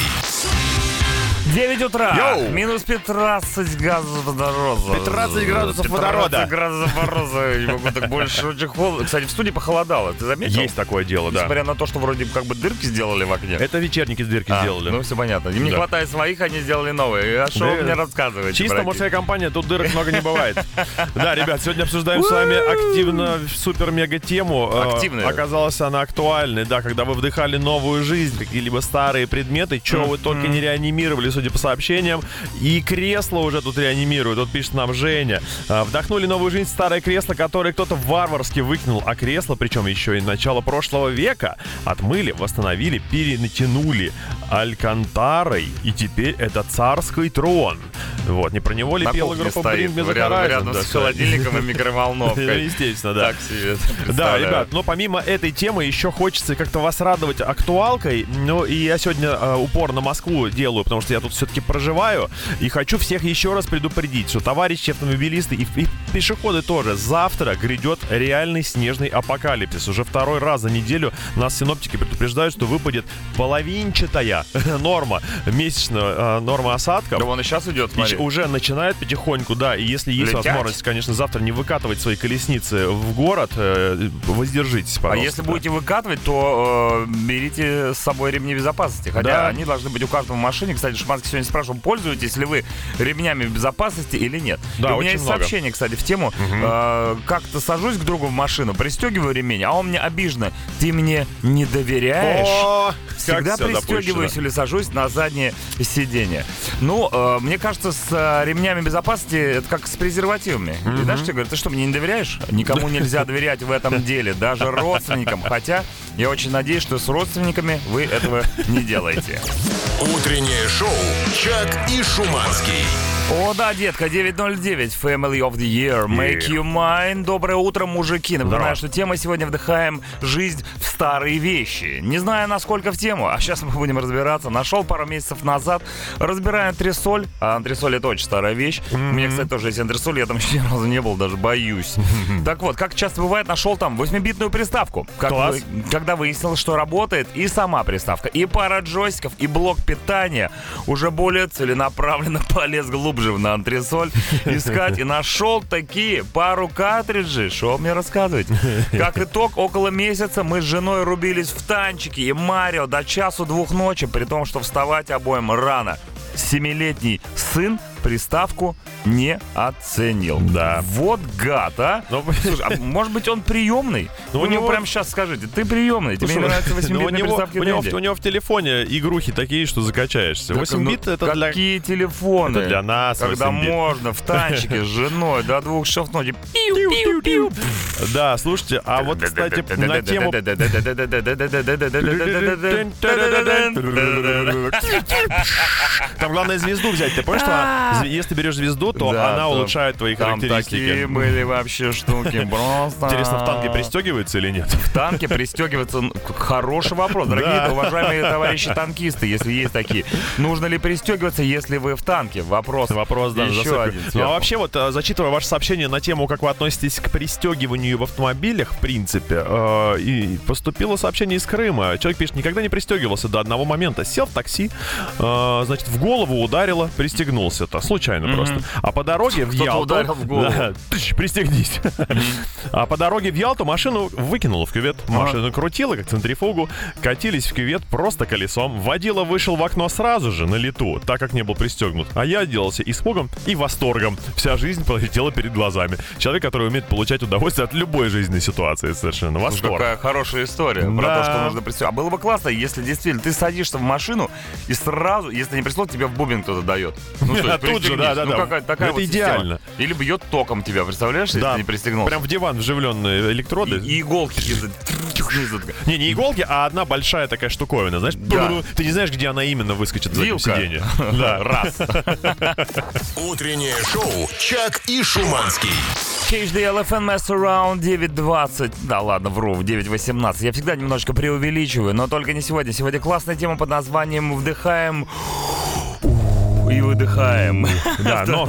9 утра. Йоу! Минус 15 градусов водорода. 15 градусов 15 водорода. градусов водорода. Не могу так (laughs) больше. Очень холодно. Кстати, в студии похолодало. Ты заметил? Есть такое дело, да. Несмотря на то, что вроде как бы дырки сделали в окне. Это вечерники с дырки А, сделали. Ну, все понятно. Им не Да. хватает своих, они сделали новые. А что вы Да. мне рассказываете? Чисто братья? мужская компания, тут дырок много не бывает. (laughs) Да, ребят, сегодня обсуждаем с вами активно супер-мега тему. Э, Активную. Оказалась она актуальной, да, когда вы вдыхали новую жизнь, какие-либо старые предметы, что вы только не реанимировали, судя по сообщениям, и кресло уже тут реанимируют. Вот пишет нам Женя. Э, Вдохнули новую жизнь старое кресло, которое кто-то варварски выкинул, а кресло, причем еще и начало прошлого века, отмыли, восстановили, перенатянули алькантарой, и теперь это царский трон. Вот, не про него ли пела группа стоит, Bring Me рядом, рядом Да, с холодильником и микроволновкой. (laughs) естественно, да. Так себе Да, ребят, но помимо этой темы еще хочется как-то вас радовать актуалкой. Ну и я сегодня э, упор на Москву делаю, потому что я тут все-таки проживаю. И хочу всех еще раз предупредить, что товарищи автомобилисты и, и пешеходы тоже, завтра грядет реальный снежный апокалипсис. Уже второй раз за неделю нас синоптики предупреждают, что выпадет половинчатая (laughs) норма, месячная э, норма осадков. Да вон и сейчас идет, И смотри. уже начинает потихоньку, да. И если есть Летять? возможность, конечно, завтра не выкатывать свои колесницы в город, э, воздержитесь, А пожалуйста. если будете выкатывать, то э, берите с собой ремни безопасности. Хотя Да. они должны быть у каждого в машине. Кстати, Шиманский сегодня спрашивал, пользуетесь ли вы ремнями безопасности или нет. Да, И у меня есть много. сообщение, кстати, в тему. э, как-то сажусь к другу в машину, пристегиваю ремень, а он мне обиженно. Ты мне не доверяешь? О, Всегда пристегиваюсь или сажусь на заднее сиденье. Ну, э, мне кажется, с э, ремнями безопасности это как с презервативами. И знаешь, что говорят, ты что, мне не доверяешь? Никому нельзя (laughs) доверять в этом деле, даже родственникам. Хотя я очень надеюсь, что с родственниками вы этого не делаете. Утреннее шоу «Чак и Шуманский». О, да, детка, 909, Family of the Year, Make You Mine. Доброе утро, мужики. Напоминаю, что тема сегодня вдыхаем жизнь в старые вещи. Не знаю, насколько в тему, а сейчас мы будем разбираться. Нашел пару месяцев назад, разбираю антресоль. А антресоль это очень старая вещь. У меня, кстати, тоже есть антресоль, я там (laughs) еще ни разу не был, даже боюсь. (laughs) Так вот, как часто бывает, нашел там 8-битную приставку. Как Класс. вы- когда выяснилось, что работает и сама приставка, и пара джойстиков, и блок питания, уже более целенаправленно (laughs) полез глубже на антресоль искать и нашел такие пару картриджей. Что мне рассказываете? (laughs) Как итог, около месяца мы с женой рубились в танчики и Марио до часу-двух ночи, при том, что вставать обоим рано. Семилетний сын приставку не оценил. Да. Вот гад, а? Ну, (laughs) Слушай, а может быть он приемный? Ну, Вы у мне него- прямо сейчас скажите, ты приемный, тебе не Слушай, нравятся (laughs) ну, у 8-битные него, приставки у, него, в- у него в телефоне игрухи такие, что закачаешься. 8 Так, ну, бит это для... Какие телефоны? Это для нас Когда 8 бит. можно в танчике с женой до двух ночи. Пиу-пиу-пиу. Да, слушайте, а вот, кстати, на тему... Там главное звезду взять. Ты понимаешь, что если берешь звезду, то Да, она там- улучшает твои Там такие характеристики. были вообще штуки. (laughs) Просто... Интересно, в танке пристегивается или нет? В танке пристегиваться... ну, Хороший вопрос. Дорогие Да. уважаемые товарищи танкисты, если есть такие. Нужно ли пристегиваться, если вы в танке? Вопрос. Вопрос, да, Еще один. Ну, а вообще, вот, э, зачитывая ваше сообщение на тему, как вы относитесь к пристегиванию в автомобилях, в принципе, э, и поступило сообщение из Крыма. Человек пишет, никогда не пристегивался до одного момента. Сел в такси, э, значит, в голову ударило, пристегнулся-то, случайно просто. А по дороге в Ялту... ударил в голову. Да, тыщ, пристегнись. А по дороге в Ялту машину выкинула в кювет. Машину крутила, как центрифугу. Катились в кювет просто колесом. Водила вышел в окно сразу же, на лету, так как не был пристегнут. А я отделался испугом и восторгом. Вся жизнь полетела перед глазами. Человек, который умеет получать удовольствие от любой жизненной ситуации совершенно. Восторг. Какая хорошая история про Да. то, что нужно пристегнуть. А было бы классно, если действительно ты садишься в машину и сразу, если не пристегнут, тебе в бубен кто-то дает. Ну, (laughs) Тут же, пристегнись. да-да-да. Ну, какая такая Это вот система. идеально. Или бьет током тебя, представляешь, если Да, ты не пристегнулся. Прям в диван вживленные электроды. И, и иголки. Не, не иголки, а одна большая такая штуковина, знаешь? Да. Ты не знаешь, где она именно выскочит за сиденье. Да, раз. Утреннее шоу «Чак и Шуманский». HDL FM Mess Around 9.20. Да ладно, вру, в 9.18. Я всегда немножко преувеличиваю, но только не сегодня. Сегодня классная тема под названием «Вдыхаем и выдыхаем». (laughs) (laughs) Да, но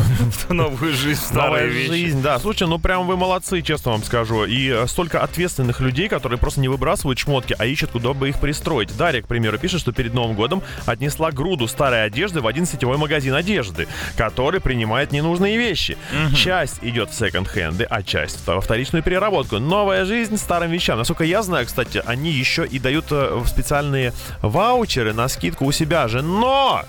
(laughs) новую жизнь, вещи. жизнь, да. Слушай, ну прям вы молодцы, честно вам скажу. И э, столько ответственных людей, которые просто не выбрасывают шмотки, а ищут, куда бы их пристроить. Дарья, к примеру, пишет, что перед Новым годом отнесла груду старой одежды в один сетевой магазин одежды, который принимает ненужные вещи. Часть идет в секонд-хенды, а часть во вторичную переработку. Новая жизнь старым вещам. Насколько я знаю, кстати, они еще и дают э, специальные ваучеры на скидку у себя же. Но!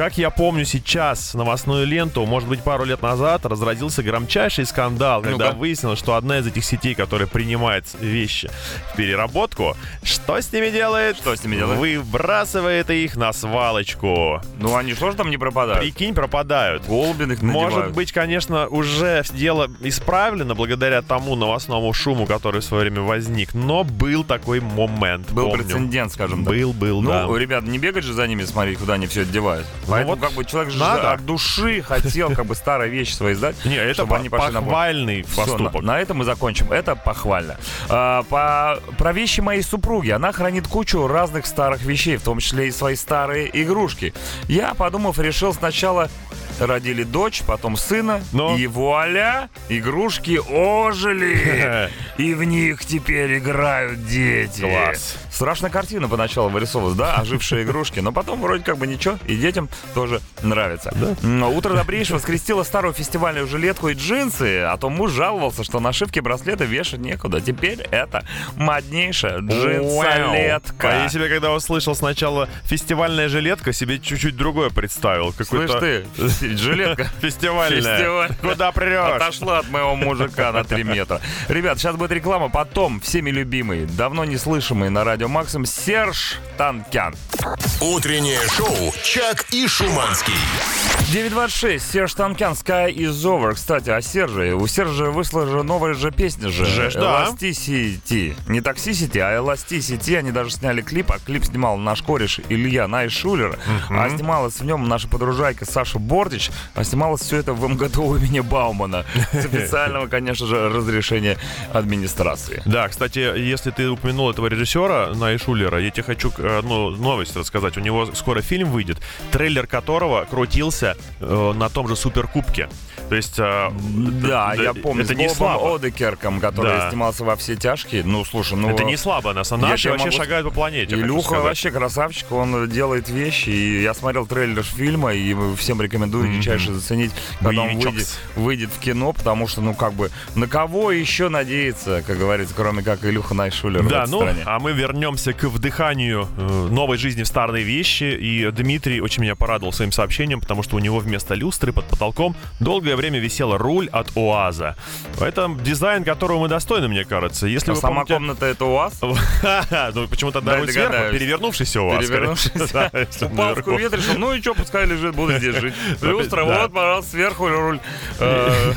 Как я помню сейчас новостную ленту, может быть, пару лет назад разразился громчайший скандал, когда Ну-ка. выяснилось, что одна из этих сетей, которая принимает вещи в переработку, что с ними делает? Что с ними делает? Выбрасывает их на свалочку. Ну они что же там не пропадают? Прикинь, пропадают. Голубин их Может надевают. быть, конечно, уже дело исправлено благодаря тому новостному шуму, который в свое время возник, но был такой момент. Был помню. прецедент, скажем так. Был, был, да. Ну, ребят, не бегать же за ними, смотреть, куда они все девают. Поэтому, вот как бы, человек же надо. от души хотел, как бы, старые вещи свои сдать. Не, это чтобы по- они на похвальный Всё, поступок. на, на этом мы закончим. Это похвально. А, по, про вещи моей супруги. Она хранит кучу разных старых вещей, в том числе и свои старые игрушки. Я, подумав, решил сначала родили дочь, потом сына, Но? и вуаля, игрушки ожили. (laughs) И в них теперь играют дети. Класс. Страшная картина поначалу вырисовывалась, да, ожившие игрушки, но потом вроде как бы ничего, и детям тоже нравится. М, Утро добрейшего скрестила старую фестивальную жилетку и джинсы, а то муж жаловался, что нашивки браслеты вешать некуда. Теперь это моднейшая А джинсолетка. я себе, когда услышал сначала фестивальная жилетка, себе чуть-чуть другое представил. Слышь Какой-то ты, жилетка (laughs) фестивальная. Фестиваль. Куда прешь? отошла от моего мужика на 3 метра. Ребят, сейчас будет реклама, потом всеми любимый, давно не слышимый на радио Максим Серж Танкян. Утреннее шоу «Чак и Шуманский». 926, Серж Танкян, Sky is over. Кстати, о Серже. У Сержа вышла же новая же песня же. Жеж, да. Elasticity. Не Toxicity, а Elasticity. Они даже сняли клип, а клип снимал наш кореш Илья Найшулер. А снималась в нем наша подружайка Саша Бортич. А снималось все это в МГТУ имени Баумана. С (laughs) официального, конечно же, разрешения администрации. Да, кстати, если ты упомянул этого режиссера Найшулера, я тебе хочу э, одну новость рассказать. У него скоро фильм выйдет, трейлер которого крутился э, на том же Суперкубке. То есть... э, Да, д- я помню, Это с не слабо. Одекерком, который Да. снимался во «Все тяжкие». Ну, слушай, ну... Это не слабо, на самом деле. тебе вообще могу- шагают по планете. Илюха вообще красавчик, он делает вещи, и я смотрел трейлер фильма, и всем рекомендую дичайше заценить, когда он Боевичок. выйдет, выйдет в кино, потому что, ну, как бы, на кого еще надеяться, как говорится, кроме как Илюха Найшулер Да, ну, стране. а мы вернемся к вдыханию э, новой жизни в старые вещи. И Дмитрий очень меня порадовал своим сообщением, потому что у него вместо люстры под потолком долгое время висела руль от УАЗа. Это дизайн, которого мы достойны, мне кажется. Если А вы сама помните- комната это у вас? (laughs) ну, почему-то Дай руль сверху, перевернувшийся УАЗ. Перевернувшийся. (laughs) Да, (laughs) Упал в кювет, решил, ну и что, пускай лежит, буду здесь жить. Люстра, Да. вот, пожалуйста, сверху руль. Э,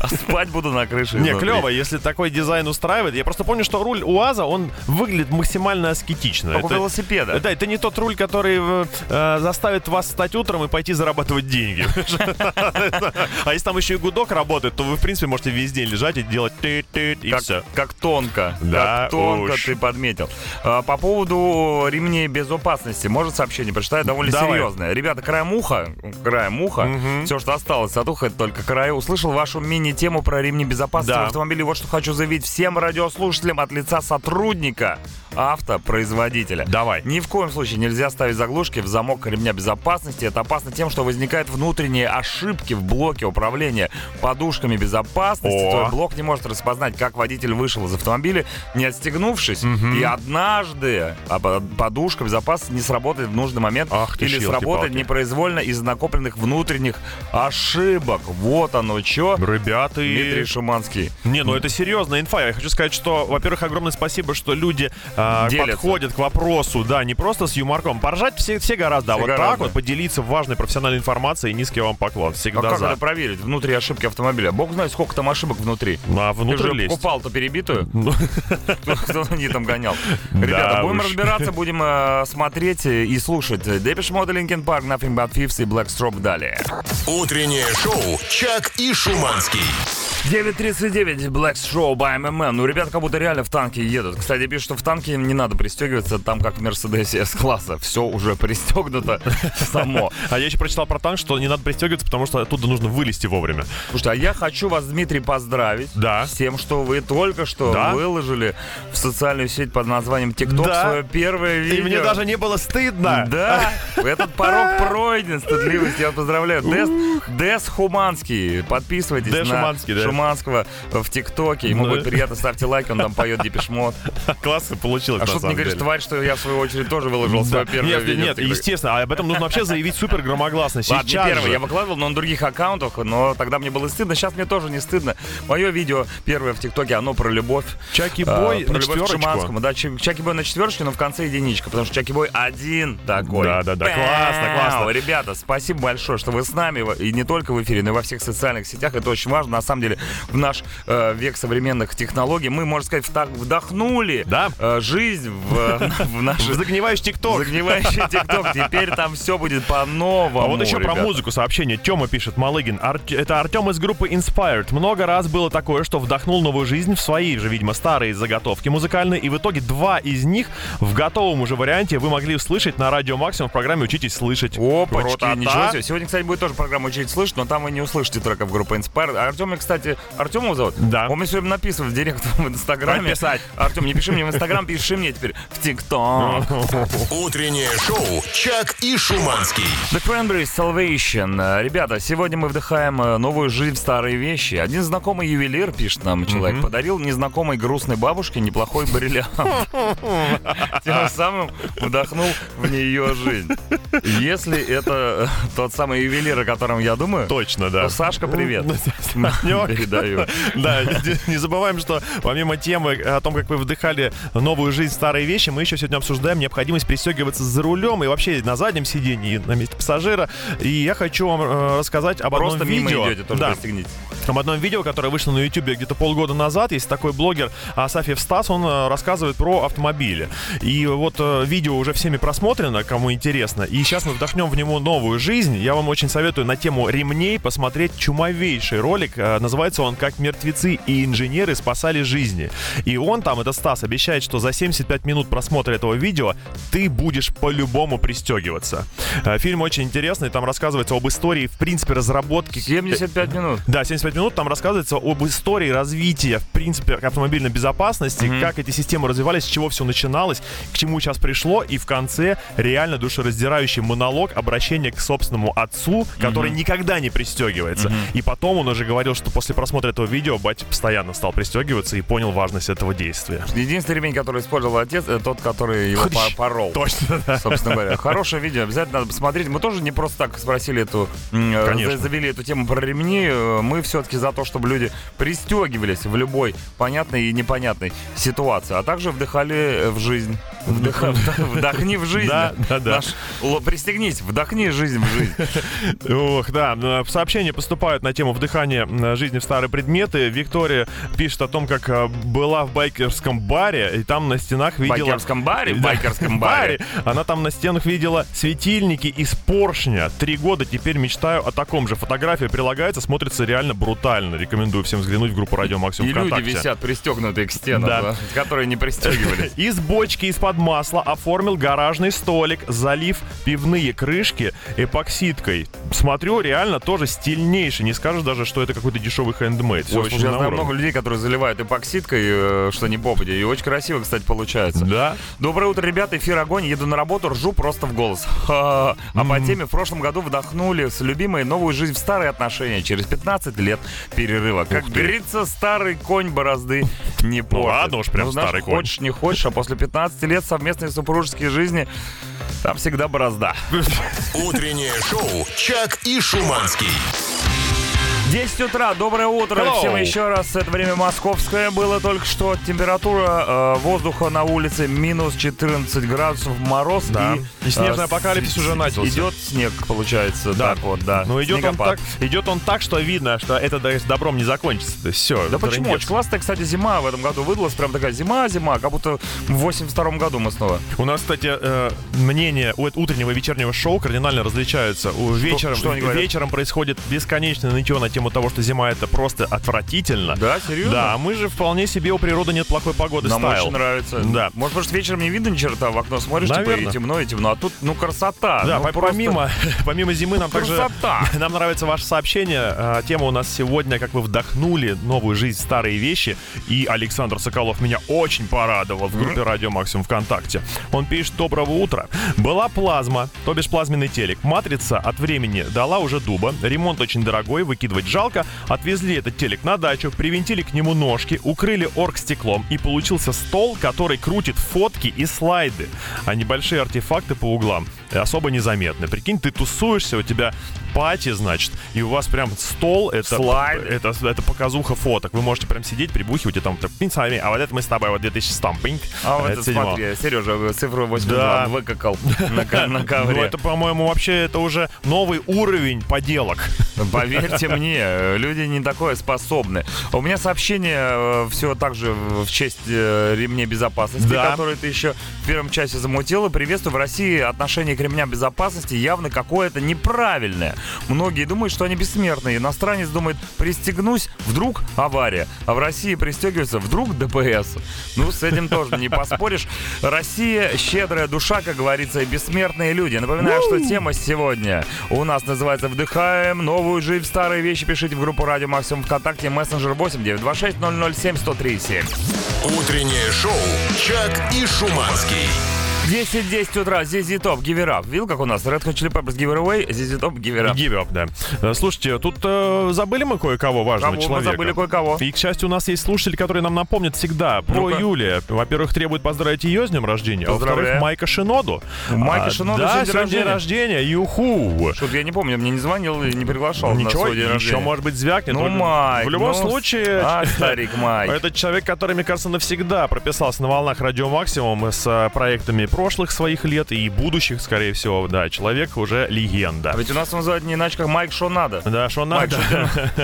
А спать буду на крыше. Не, изнутри. клево, если такой дизайн устраивает. Я просто помню, что руль УАЗа, он выглядит максимально аскетично. Как у велосипеда. Да, это не тот руль, который э, э, заставит вас встать утром и пойти зарабатывать деньги. (laughs) А если там еще и гудок работает, то вы, в принципе, можете весь день лежать и делать тыт-тыт, и как, все. как тонко, Да как тонко ты подметил. А, по поводу ремней безопасности, может сообщение прочитаю довольно серьезное. Ребята, краем уха, краем уха, все, что осталось от уха, это только края. Услышал вашу мини-тему про ремни безопасности в автомобиле. Вот что хочу заявить всем радиослушателям от лица сотрудника автопроизводителя. Давай. Ни в коем случае нельзя ставить заглушки в замок ремня безопасности. Это опасно тем, что возникают внутренние ошибки в блоке управления подушками безопасности. О. Твой блок не может распознать, как водитель вышел из автомобиля, не отстегнувшись. И однажды а, по- подушка безопасности не сработает в нужный момент Ах или щелки-палки. сработает непроизвольно из накопленных внутренних ошибок. Вот оно что. Ребята, Дмитрий Шуманский. Не, ну это серьезная инфа. Я хочу сказать, что, во-первых, огромное спасибо, что люди а, Делятся. подходят к вопросу, да, не просто с юморком. Поржать все, все гораздо, а Все вот так гораздо. вот поделиться важной профессиональной информацией. Низкий вам поклон. А Всегда как за. это проверить? Внутри ошибки автомобиля. Бог знает, сколько там ошибок внутри. Ну, а Ты внутрь же лезть. покупал-то перебитую? Ну, Кто, на ней там гонял? (laughs) Да Ребята, будем разбираться, будем э, смотреть и слушать. Depeche Mode, Linkin Park, Nothing But Thieves и Black Strobe далее. Утреннее шоу «Чак и Шуманский». 9.39, Black Show by MMM. Ну, ребята как будто реально в танке едут. Кстати, пишут, что в танке не надо пристегиваться, там как в Мерседесе S-класса. Все уже пристегнуто (laughs) само. А я еще прочитал про танк, что не надо пристегиваться, потому что оттуда нужно вылезти вовремя. Слушайте, а я хочу вас, Дмитрий, поздравить Да. с тем, что вы только что Да. выложили в социальную сеть под названием TikTok Да. свое первое видео. И мне даже не было стыдно. Да, этот порог пройден, стыдливость, я вас поздравляю. Дес, Дес Хуманский, подписывайтесь Дес на Шуманский, да. Шуманского в ТикТоке, ему Ну. будет приятно, ставьте лайк, он там поет Депешмот. (laughs) Классно получилось, А что ты самом не говоришь, тварь, что я в свою очередь тоже выложил свое первое видео. нет, естественно, а об этом нужно вообще заявить супер громогласно. Сейчас первое, же. я выкладывал, но на других аккаунтах, но тогда мне было стыдно, сейчас мне тоже не стыдно. Мое видео первое в ТикТоке, оно про любовь. Чаки А, Бой про на любовь к четверочку. Шиманскому. Да, Чак- Чаки Бой на четверочке, но в конце единичка, потому что Чаки Бой один такой. Да-да-да, классно, классно. Пау! Ребята, спасибо большое, что вы с нами, и не только в эфире, но и во всех социальных сетях. Это очень важно. На самом деле, в наш э, век современных технологий мы, можно сказать, вдохнули Да. э, жизнь в, (laughs) в наш Загниваешь ТикТок. загнивающий ТикТок. Теперь там все будет по-новому. А вот еще про ребята. Музыку сообщение. Тёма пишет, Малыгин. Ар- Это Артем из группы Inspired. Много раз было такое, что вдохнул новую жизнь в свои же, видимо, старые заготовки музыкальные. И в итоге два из них в готовом уже варианте вы могли услышать на Радио Максимум в программе «Учитесь слышать». Опачки, Красота. ничего себе. Сегодня, кстати, будет тоже программа «Учить слышать», но там вы не услышите треков группы Inspire. А Артем, кстати, Артем его зовут? Да. Он мне все время написывает в директ в Инстаграме. Написать. Артем, не пиши мне в Инстаграм, пиши мне теперь в ТикТок. (laughs) Утреннее шоу «Чак и Шуманский». The Cranberries Salvation. Э, Ребята, сегодня мы вдыхаем э, новую жизнь в старые вещи. Один знакомый ювелир, пишет нам человек, подарил незнакомой грустной бабушке неплохой бриллиант. (laughs) Тем самым вдохнул в нее жизнь. Если это э, тот самый ювелир, о котором я думаю, Точно, да. Сашка, привет. Санёк. (laughs) Передаю. Да, не- забываем, что помимо темы о том, как вы вдыхали новую жизнь в старые вещи, мы еще сегодня обсуждаем необходимость пристегиваться за рулем и вообще на заднем сидении, и на месте пассажира. И я хочу вам э, рассказать об Просто одном мимо видео. идете, тоже да, пристегните. Об одном видео, которое вышло на YouTube где-то полгода назад. Есть такой блогер Асафьев Стас, он э, рассказывает про автомобили. И вот э, видео уже всеми просмотрено, кому интересно. И сейчас мы вдохнем в него новую жизнь. Я вам очень советую на тему ремней посмотреть чумовейший ролик. Э, Называется он «Как мертвецы и инженеры спасали жизни». И он там, это Стас, обещает, что за 75 минут просмотра этого видео ты будешь по-любому пристегиваться. Э, Фильм очень интересный, там рассказывается об истории, в принципе, разработки 75 минут. да, 75 минут там рассказывается об истории развития, в принципе, автомобильной безопасности, как эти системы развивались, с чего все начиналось, к чему сейчас пришло, и в конце реально душераздирающий монолог обращения к собственному отцу, который никогда не пристегивается. И потом он уже говорил, что после просмотра этого видео батя постоянно стал пристегиваться и понял важность этого действия. Единственный ремень, который использовал отец, это тот, который его Ходищ. по- порол. Точно, да. Собственно говоря, хорошее видео, обязательно надо посмотреть. Мы тоже не просто так спросили эту, э, Конечно. за- завели эту тему про ремни. Э, Мы все-таки за то, чтобы люди пристегивались в любой понятной и непонятной ситуации, а также вдыхали в жизнь. (laughs) Вдохни в жизнь. Да, да, да. Пристегнись, вдохни жизнь в жизнь. Ох, да, э, сообщения поступают на тему вдыхания э, жизни в старые предметы. Виктория пишет о том, как э, была в байкерском баре, и там на стенах В видела... байкерском баре? В байкерском (laughs) баре. Она там на стенах видела светильники из поршня. Три года теперь мечтаю о таком же. Фотография прилагается, смотрится реально брутально. Рекомендую всем взглянуть в группу Радио Максимум И люди висят пристегнутые к стенам, которые не пристегивались. (laughs) Из бочки из-под масла оформил гаражный столик, залив пивные крышки эпоксидкой. Смотрю, реально тоже стильнейший. Не скажешь даже, что это какой-то дешевый хендмейд. Все очень я на знаю много людей, которые заливают эпоксидкой, э, что не попади. И очень красиво, кстати, получается. Да? Доброе утро, ребята. Эфир огонь. Еду на работу, ржу просто в голос. А по теме в прошлом году вдохнули с любимой новую жизнь в старые отношения через 15 лет перерыва. Как говорится, старый конь борозды не портит. Ну ладно уж, прям Ну, старый конь. Хочешь, не хочешь, а после 15 лет совместной супружеской жизни там всегда борозда. Утреннее шоу «Чак и Шуманский». 10 утра, доброе утро Hello. всем еще раз. Это время московское было только что. Температура э, воздуха на улице минус 14 градусов, мороз. Да. И, И снежный э, апокалипсис с- уже начался. Идет снег, получается. Да. Так вот, да. Ну идет он, так, идет он так, что видно, что это да, с добром не закончится. Все. Да почему? Очень классная, кстати, зима в этом году выдалась. Прям такая зима-зима, как будто в 82 году мы снова. У нас, кстати, э, мнения у утреннего и вечернего шоу кардинально различаются. У вечером, что вечером происходит бесконечное нытье на тему того, что зима это просто отвратительно. Да, серьезно? Да, а мы же вполне себе у природы нет плохой погоды Нам стайл. очень нравится. Да. Может, потому что вечером не видно ни черта, в окно смотришь, типа, Наверно. и темно, и темно. А тут, ну, красота. Да, ну, по- просто помимо, (laughs) помимо зимы нам также Красота. (laughs) нам нравится ваше сообщение. А, Тема у нас сегодня, как вы вдохнули новую жизнь старые вещи. И Александр Соколов меня очень порадовал в группе Радио Максимум ВКонтакте. Он пишет «Доброго утра». Была плазма, то бишь плазменный телек. Матрица от времени дала уже дуба. Ремонт очень дорогой, выкидывать жалко. Отвезли этот телек на дачу, привинтили к нему ножки, укрыли оргстеклом. И получился стол, который крутит фотки и слайды. А небольшие артефакты по углам особо незаметны. Прикинь, ты тусуешься, у тебя пати, значит, и у вас прям стол, это, Слайды. это, это показуха фоток. Вы можете прям сидеть, прибухивать и там, «Пинь, смотри, а вот это мы с тобой вот 2000 там, пинь, А вот это седьмого». смотри, Сережа цифру 82 Да. выкакал на, на (laughs) Ну, ковре. это, по-моему, вообще это уже новый уровень поделок. Поверьте мне, э, люди не такое способны. У меня сообщение все так же в честь э, ремней безопасности, Да. который ты еще в первом часе замутил. И приветствую, в России отношение к ремням безопасности явно какое-то неправильное. Многие думают, что они бессмертные. Иностранец думает, пристегнусь, вдруг авария. А в России пристегивается, вдруг ДПС. Ну, с этим тоже не поспоришь. Россия щедрая душа, как говорится, и бессмертные люди. Напоминаю, что тема сегодня у нас называется «Вдыхаем новую жизнь в старые вещи». Пишите в группу «Радио Максимум ВКонтакте», мессенджер 8 926 007 103 7. Утреннее шоу «Чак и Шуманский». 10-10 утра, Зизи Топ, Give It Up. Видел, как у нас? Red Hot Chili Peppers, Give It Away, Зизи Топ, Give It Up. Give up, да. Э, Слушайте, тут э, забыли мы кое-кого важного Кого мы человека. забыли кое-кого. И, к счастью, у нас есть слушатели, которые нам напомнят всегда про Ну-ка. Юлия. Во-первых, требует поздравить ее с днем рождения, а во-вторых. Майка Шиноду. Майка А, Шиноду да, сегодня день рождения, юху. Что-то я не помню, мне не звонил и не приглашал на Ничего, свой день еще, рождения. может быть, звякнет. Ну, Майк, В любом ну, случае, А, (laughs) старик Майк. этот человек, который, мне кажется, навсегда прописался на волнах Радио Максимум с э, проектами прошлых своих лет и будущих, скорее всего, да, человек уже легенда. А ведь у нас называют не иначе, как Майк, что надо. Да, надо.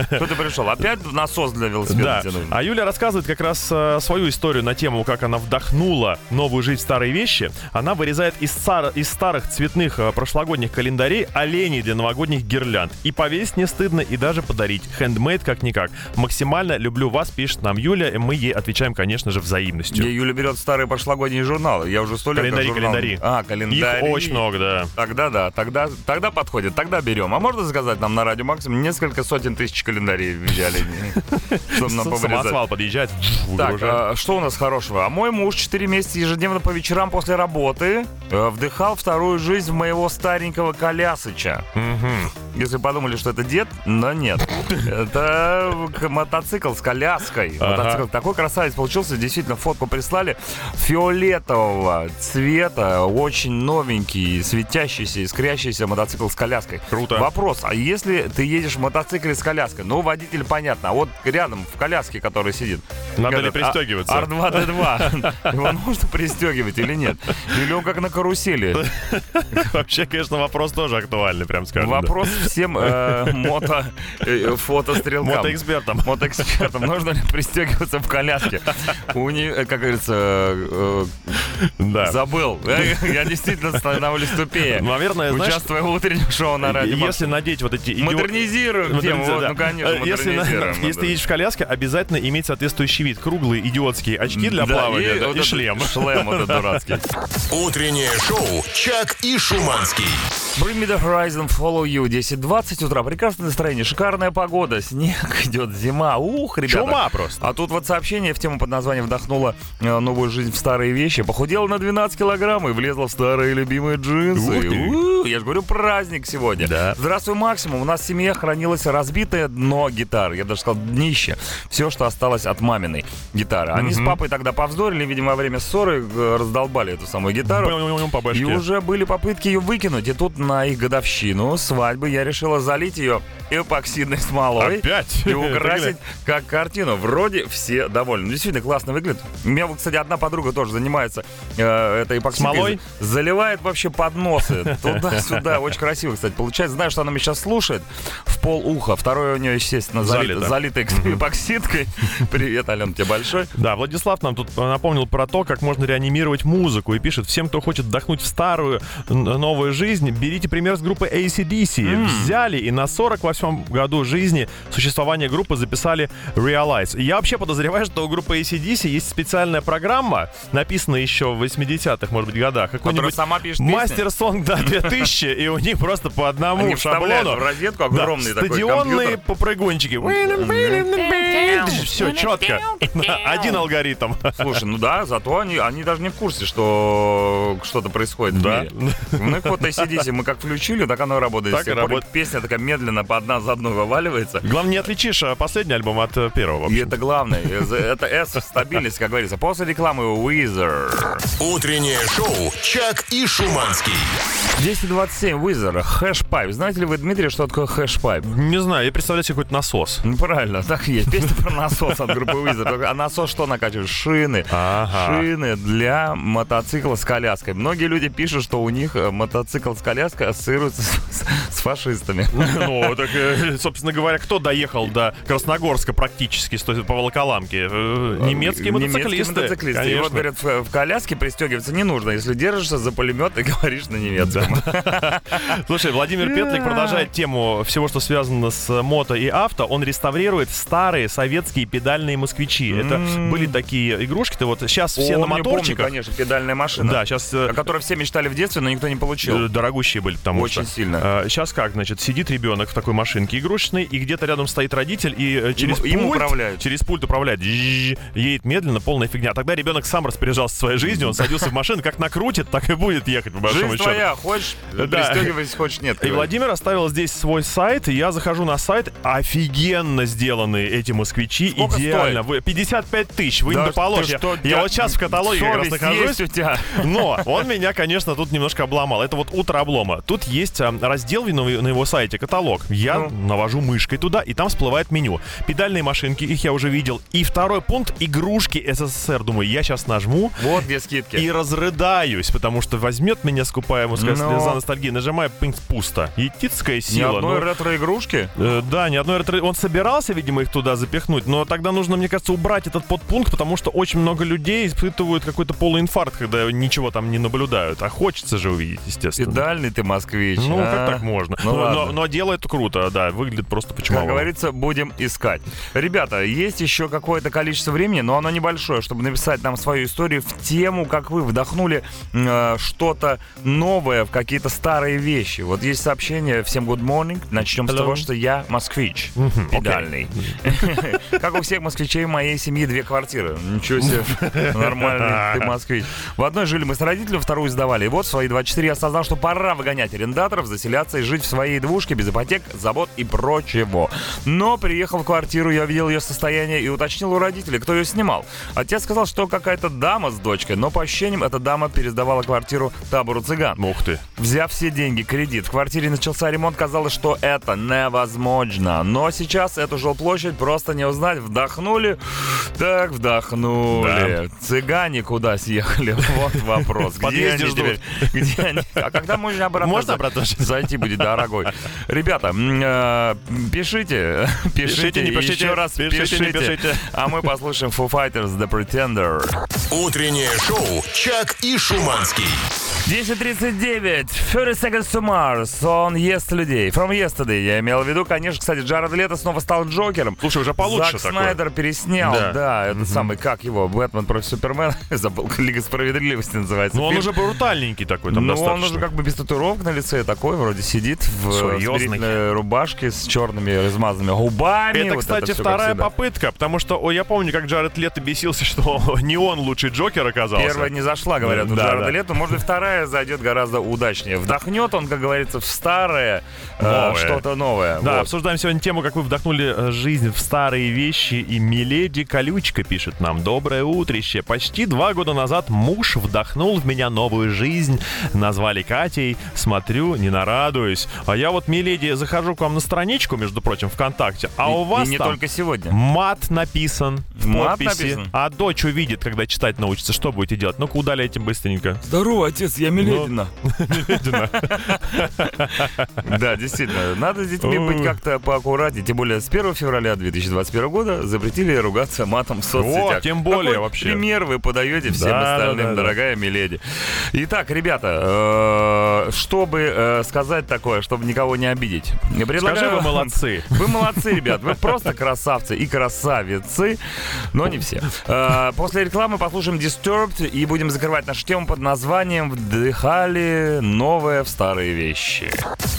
что (laughs) ты, пришел? Опять насос для велосипеда Да. А Юля рассказывает как раз э, свою историю на тему, как она вдохнула новую жизнь в старые вещи. Она вырезает из, стар- из старых цветных э, прошлогодних календарей оленей для новогодних гирлянд. И повесить не стыдно, и даже подарить. Хендмейд как-никак. Максимально люблю вас, пишет нам Юля, и мы ей отвечаем, конечно же, взаимностью. Юля берет старые прошлогодние журналы. Я уже сто лет Календари, журнал- календари. А, Их календари. очень много, да. Тогда да, тогда, тогда подходит, тогда берем. А можно заказать нам на радио Максимум несколько сотен тысяч календарей в идеале, (laughs) чтобы нам С- повырезать. Самосвал подъезжает, Так, а, что у нас хорошего? А мой муж 4 месяца ежедневно по вечерам после работы э, вдыхал вторую жизнь в моего старенького колясыча. Если подумали, что это дед, но нет. Это мотоцикл с коляской. Мотоцикл такой красавец получился. Действительно, фотку прислали. Фиолетового цвета, очень новенький, светящийся, искрящийся мотоцикл с коляской. Круто. Вопрос, а если ты едешь в мотоцикле с коляской? Ну, водитель понятно, а вот рядом в коляске, который сидит. Надо ли этот, а- пристегиваться? R2-D2. (laughs) Его нужно пристегивать или нет? Или он как на карусели? (laughs) Вообще, конечно, вопрос тоже актуальный, прям скажем. Вопрос всем э, мото э, фотострелкам. Мотоэкспертам. Мотоэкспертам. Нужно ли пристегиваться в коляске? У э, как говорится, э, Забыл. (laughs) Я, я действительно становлюсь тупее. (laughs) Наверное, знаешь, Участвуя в утреннем шоу на радио. если надеть вот эти... идиот- Модернизируем тему. Вот. Ну, конечно, Э, если, на- модернизируем. если едешь в коляске, обязательно иметь соответствующий вид. Круглые идиотские очки для Да, плавания и да, вот и этот шлем. Шлем вот этот дурацкий. (laughs) Утреннее шоу «Чак и Шуманский». Bring me the horizon, follow you. 10.20 утра. Прекрасное настроение, шикарная погода. Снег идет, зима. Ух, ребята. Чума просто. А тут вот сообщение в тему под названием «Вдохнула э, новую жизнь в старые вещи». Похудела на 12 килограмм и влезла в старые любимые джинсы. Ух я же говорю, праздник сегодня. Да. Здравствуй, Максимум. У нас в семье хранилось разбитое дно гитары. Я даже сказал, днище. Все, что осталось от маминой гитары. Они с папой тогда повздорили, видимо, во время ссоры э, раздолбали эту самую гитару. И уже были попытки ее выкинуть. И тут на их годовщину свадьбы я решила залить ее эпоксидной смолой. Опять? И украсить (laughs) как картину. Вроде все довольны. Действительно классно выглядит. У меня, кстати, одна подруга тоже занимается э, этой эпоксидкой. Смолой? Заливает вообще подносы. (laughs) Туда-сюда. Очень красиво, кстати, получается. Знаю, что она меня сейчас слушает в пол уха. Второе у нее, естественно, залит, Залито. залито эпоксидкой. (laughs) Привет, Ален, тебе большой. Да, Владислав нам тут напомнил про то, как можно реанимировать музыку и пишет, всем, кто хочет вдохнуть в старую новую жизнь, берите пример с группы ACDC. Взяли и на 48 году жизни существования группы записали Realize. И Я вообще подозреваю, что у группы ACDC есть специальная программа, написанная еще в 80-х, может быть, годах. Какой-нибудь сама пишет. Мастер Сонг, да, (laughs) 2000, и у них просто по одному Они шаблону. в розетку Да, огромный такой стадионные попрыгунчики. Все четко. (laughs) Один алгоритм. Слушай, ну да, зато они, они даже не в курсе, что что-то происходит Да. в мире. У них вот AC/DC мы как включили, так оно работает. Так и работает. Песня такая медленно по одна за одной вываливается. Главное, не отличишь а, последний альбом от э, первого. И это главное. Это S стабильность, как говорится. После рекламы Weezer. Утреннее шоу «Чак и Шуманский». 10.27 Weezer. Hash Pipe. Знаете ли вы, Дмитрий, что такое hash pipe? Не знаю, я представляю себе какой-то насос. Ну, правильно, так и есть. Песня про насос от группы. Только- А насос что накачивает? Шины. Ага. Шины для мотоцикла с коляской. Многие люди пишут, что у них э, мотоцикл с коляской ассоциируется с, с- с фашистами. (laughs) Ну, так, э, собственно говоря, кто доехал до Красногорска практически стоит по Волоколамке? Э, Немецкие мотоциклисты. Немецкие мотоциклисты. И вот, говорят, в, в коляске пристегиваться не нужно, если держишься за пулемет и (laughs) говоришь на немецком. (laughs) Слушай, Владимир Петлик продолжает тему всего, что связано с мото и авто. Он реставрирует старые советские педальные москвичи. Это были такие игрушки. Ты вот сейчас все на моторчиках. конечно, педальная машина. Да, сейчас О которой все мечтали в детстве, но никто не получил. дорогущие были, потому Очень что... сильно. Сейчас как, значит, сидит ребенок в такой машинке игрушечной, и где-то рядом стоит родитель, и э, через Им- пульт, управляют. через пульт управляет, едет медленно, полная фигня. Тогда ребенок сам распоряжался своей жизнью, он садился в машину, как накрутит, так и будет ехать, по большому Жизнь счету. твоя, хочешь, пристегивайся, хочешь, нет. И. Владимир оставил здесь свой сайт, и я захожу на сайт, офигенно сделаны эти москвичи, Сколько идеально. Вы, 55 тысяч, вы Да не Я, что, я тебя вот сейчас в каталоге как раз нахожусь. у тебя? Но он меня, конечно, тут немножко обломал. Это вот утро облома. Тут есть а, раздел на его- сайте, каталог. Я Ну. навожу мышкой туда, и там всплывает меню. Педальные машинки, их я уже видел. И второй пункт — игрушки СССР. Думаю, я сейчас нажму Вот где скидки. и разрыдаюсь, потому что возьмет меня скупая мужская Но. слеза ностальгии. Нажимаю, пинг, пусто. Етицкая Ни сила. одной ну, ретро-игрушки? Э, да, ни одной ретро... Он собирался, видимо, их туда запихнуть, но тогда нужно, мне кажется, убрать этот подпункт, потому что очень много людей испытывают какой-то полуинфаркт, когда ничего там не наблюдают. А хочется же увидеть, естественно. Педальный ты москвич. Ну, а? как так можно? Ну, но, но, но делает круто, да, выглядит просто почему Как говорится, будем искать. Ребята, есть еще какое-то количество времени, но оно небольшое, чтобы написать нам свою историю в тему, как вы вдохнули э, что-то новое в какие-то старые вещи. Вот есть сообщение «Всем good morning». Начнем с Hello. того, что я москвич, педальный. (laughs) Как у всех москвичей в моей семьи две квартиры. Ничего себе, (laughs) нормальный ты москвич. В одной жили мы с родителем, вторую сдавали. И вот в свои 24 я осознал, что пора выгонять арендаторов, заселяться и жить в своей двушке без ипотек, забот и прочего. Но приехал в квартиру, я видел ее состояние и уточнил у родителей, кто ее снимал. Отец сказал, что какая-то дама с дочкой, но по ощущениям эта дама пересдавала квартиру табору цыган. Ух ты. Взяв все деньги, кредит, в квартире начался ремонт, казалось, что это невозможно. Но сейчас эту жилплощадь просто не узнать. Вдохнули, так вдохнули. Цыгане куда съехали? (laughs) Вот вопрос. Где они ждут. теперь? Где они? А когда можно обратно? Можно обратно? Зайти будет дорогой. (laughs) Ребята, э, (laughs) пишите, пишите, не пишите, еще раз пишите. пишите. А мы послушаем Foo Fighters The Pretender. Утреннее шоу «Чак и Шуманский». 10.39. 30 Seconds to Mars. Он ест людей. From Yesterday. Я имел в виду, конечно, кстати, Джаред Лето снова стал Джокером. Слушай, уже получше Зак такое. Снайдер переснял, Да. да, это самый, как его, Бэтмен против Супермена, (laughs) забыл, Лига Справедливости называется. Ну, он уже брутальненький такой там ну, он уже как бы без татуировок на лице такой, вроде сидит в смирительной рубашке с черными размазанными губами. Это, Вот кстати, как вторая попытка, потому что о, я помню, как Джаред Лето бесился, (laughs) что не он лучший Джокер оказался. Первая не зашла, говорят, у Да, Джареда да. Лето. Может вторая зайдет гораздо удачнее. Вдохнет он, как говорится, в старое э, Новое. что-то новое. Да, Вот. обсуждаем сегодня тему, как вы вдохнули э, жизнь в старые вещи. И Миледи Колючка пишет нам «Доброе утрище. Почти два года назад муж вдохнул в меня новую жизнь. Назвали Катей. Смотрю, не нарадуюсь. А я вот, Миледи, захожу к вам на страничку, между прочим, ВКонтакте. А И- у вас и не там только сегодня. мат написан в Мат подписи. написан? А дочь увидит, когда читать научится. Что будете делать? Ну-ка, удаляйте быстренько. Здорово, отец, я Миледина. (laughs) Миледина. Да, действительно. Надо с детьми быть как-то поаккуратнее. Тем более с 1 февраля 2021 года запретили ругаться матом в соцсетях. О, тем более Какой вообще. пример вы подаете всем Да, остальным, да, да, да. дорогая Миледи. Итак, ребята, э, чтобы э, сказать такое, чтобы никого не обидеть. Предлагаю... Скажи, вы молодцы. (laughs) Вы молодцы, ребят. Вы просто красавцы и красавицы, но не все. Э, После рекламы послушаем Disturbed и будем закрывать нашу тему под названием «Вдыхали новое в старые вещи».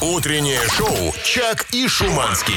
Утреннее шоу «Чак и Шуманский».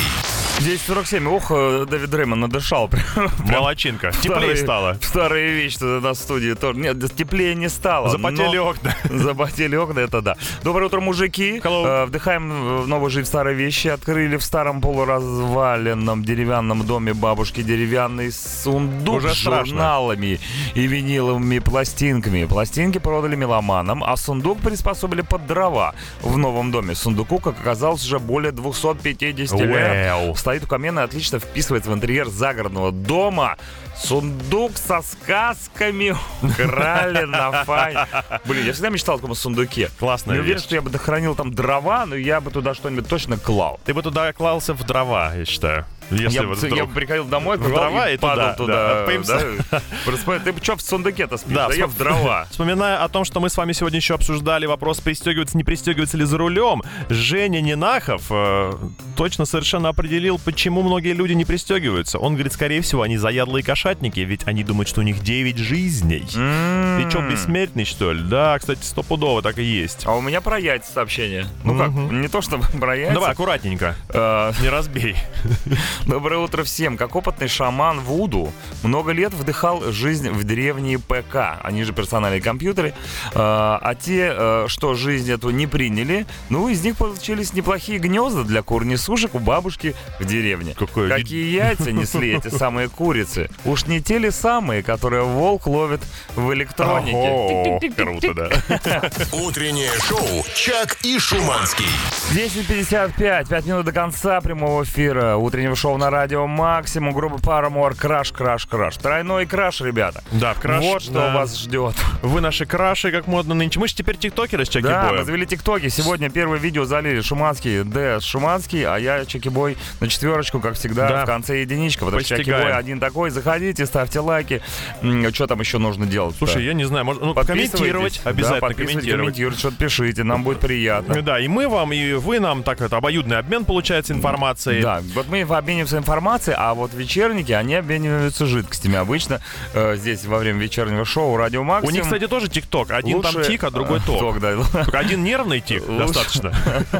10.47. Ох, э, Дэвид Рэймон надышал. Прям Молодчинка. Теплее старые- стало. Старые вещи нас в студии тоже. Нет, теплее не стало. Запотели но- окна. (laughs) Запотели окна, это да. Доброе утро, мужики. Hello. Э, Вдыхаем в новую жизнь в старые вещи. Открыли в старом полуразваленном деревянном доме бабушки деревянный сундук Уже с страшно. журналами и виниловыми пластинками. Пластинки продали меломанам, а сундук приспособили под дрова в новом доме. Сундуку, как оказалось, уже более 250 лет. Стоит у камина и отлично вписывается в интерьер загородного дома. Сундук со сказками украли на фай. Блин, я всегда мечтал о таком сундуке. Классная Не уверен, что я бы дохранил там дрова, но я бы туда что-нибудь точно клал. Ты бы туда клался в дрова, я считаю. Если я, вот бы- я бы приходил домой, В открывал дрова и и падал туда, туда. да, да. (laughs) Ты что в сундуке-то спишь? Да, Да, я в дрова. (laughs) Вспоминая о том, что мы с вами сегодня еще обсуждали вопрос, пристегиваться, не пристегиваться ли за рулем, Женя Нинахов э, точно совершенно определил, почему многие люди не пристегиваются. Он говорит, скорее всего, они заядлые кошатники, ведь они думают, что у них 9 жизней. Ты что, бессмертный, что ли? Да, кстати, стопудово так и есть. А у меня про яйца сообщение. Ну как, не то чтобы (laughs) про яйца. Давай, аккуратненько, Э, не разбей. Доброе утро всем. Как опытный шаман Вуду, много лет вдыхал жизнь в древние ПК, они же персональные компьютеры, Э, а те, э, что жизнь эту не приняли, ну, из них получились неплохие гнезда для кур несушек у бабушки в деревне. Какое Какие яйца несли эти (laughs) самые курицы? Уж не те ли самые, которые волк ловит в электронике? Круто, да. (laughs) Утреннее шоу «Чак и Шуманский». 10.55, 5 минут до конца прямого эфира утреннего шоу на радио Максимум, группа Paramore, краш, краш, краш. Тройной краш, ребята. Да, в краш, Вот что да. вас ждет. Вы наши краши, как модно нынче. Мы же теперь тиктокеры с Чаки Да, Боем. мы завели тиктоки. Сегодня первое видео залили Шуманский, Д. Шуманский, а я Чекибой на четверочку, как всегда, Да. в конце единичка. Потому что Постигаем. Чекибой один такой. Заходите, ставьте лайки. Что там еще нужно делать? Слушай, я не знаю, может, ну, комментировать, Да, обязательно подписывайтесь, комментировать. комментируйте, что-то пишите, нам будет приятно. Да, и мы вам, и вы нам, так это, обоюдный обмен получается информацией. Да, вот мы обмениваются информацией, а вот вечерники, они обмениваются жидкостями. Обычно э, здесь во время вечернего шоу Радио Максим... У них, кстати, тоже тикток, Один лучше... там тик, а другой э, ток. ток да. Один нервный тик лучше... достаточно,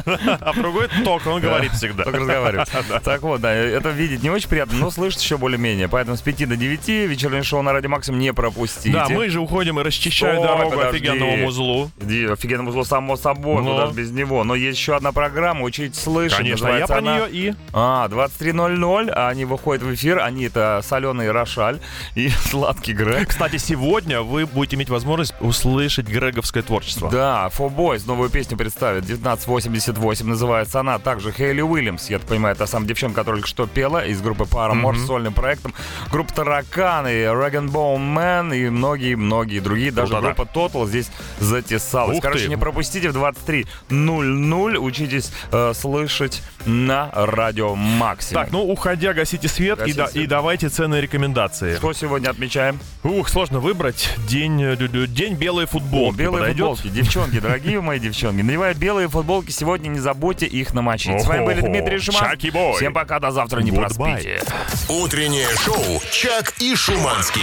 (laughs) а другой ток, он говорит всегда. Только разговаривает. (laughs) Так вот, да, это видеть не очень приятно, но слышать еще более-менее. Поэтому с 5 до 9 вечернее шоу на Радио Максим не пропустите. Да, мы же уходим и расчищаем дорогу офигенному музлу. Офигенному музлу само собой, но ну даже без него. Но есть еще одна программа «Учить слышать». Конечно, я про нее и... А, 23 18.00 они выходят в эфир. Они это соленый Рошаль и (laughs) сладкий Грег. Кстати, сегодня вы будете иметь возможность услышать греговское творчество. Да, For Boys новую песню представит. 1988 называется она. Также Хейли Уильямс, я так понимаю, та самая девчонка, которая только что пела из группы Paramore mm-hmm. с сольным проектом. Группа Тараканы, Dragon Ball Man и многие-многие другие. Даже ну вот группа Total здесь затесалась. Ух Короче, ты. не пропустите в 23.00. Учитесь э, слышать на радио Максимум. Так, ну, уходя, гасите свет и, Гасите да- свет. и давайте ценные рекомендации. Что сегодня отмечаем? Ух, сложно выбрать. День, э, день белой футболки О, белые подойдет? футболки. Девчонки, (laughs) дорогие мои девчонки, надевая белые футболки, сегодня не забудьте их намочить. С вами были. Дмитрий. Чаки-бой. Всем пока, до завтра, не Goodbye. проспите. Утреннее шоу «Чак и Шуманский».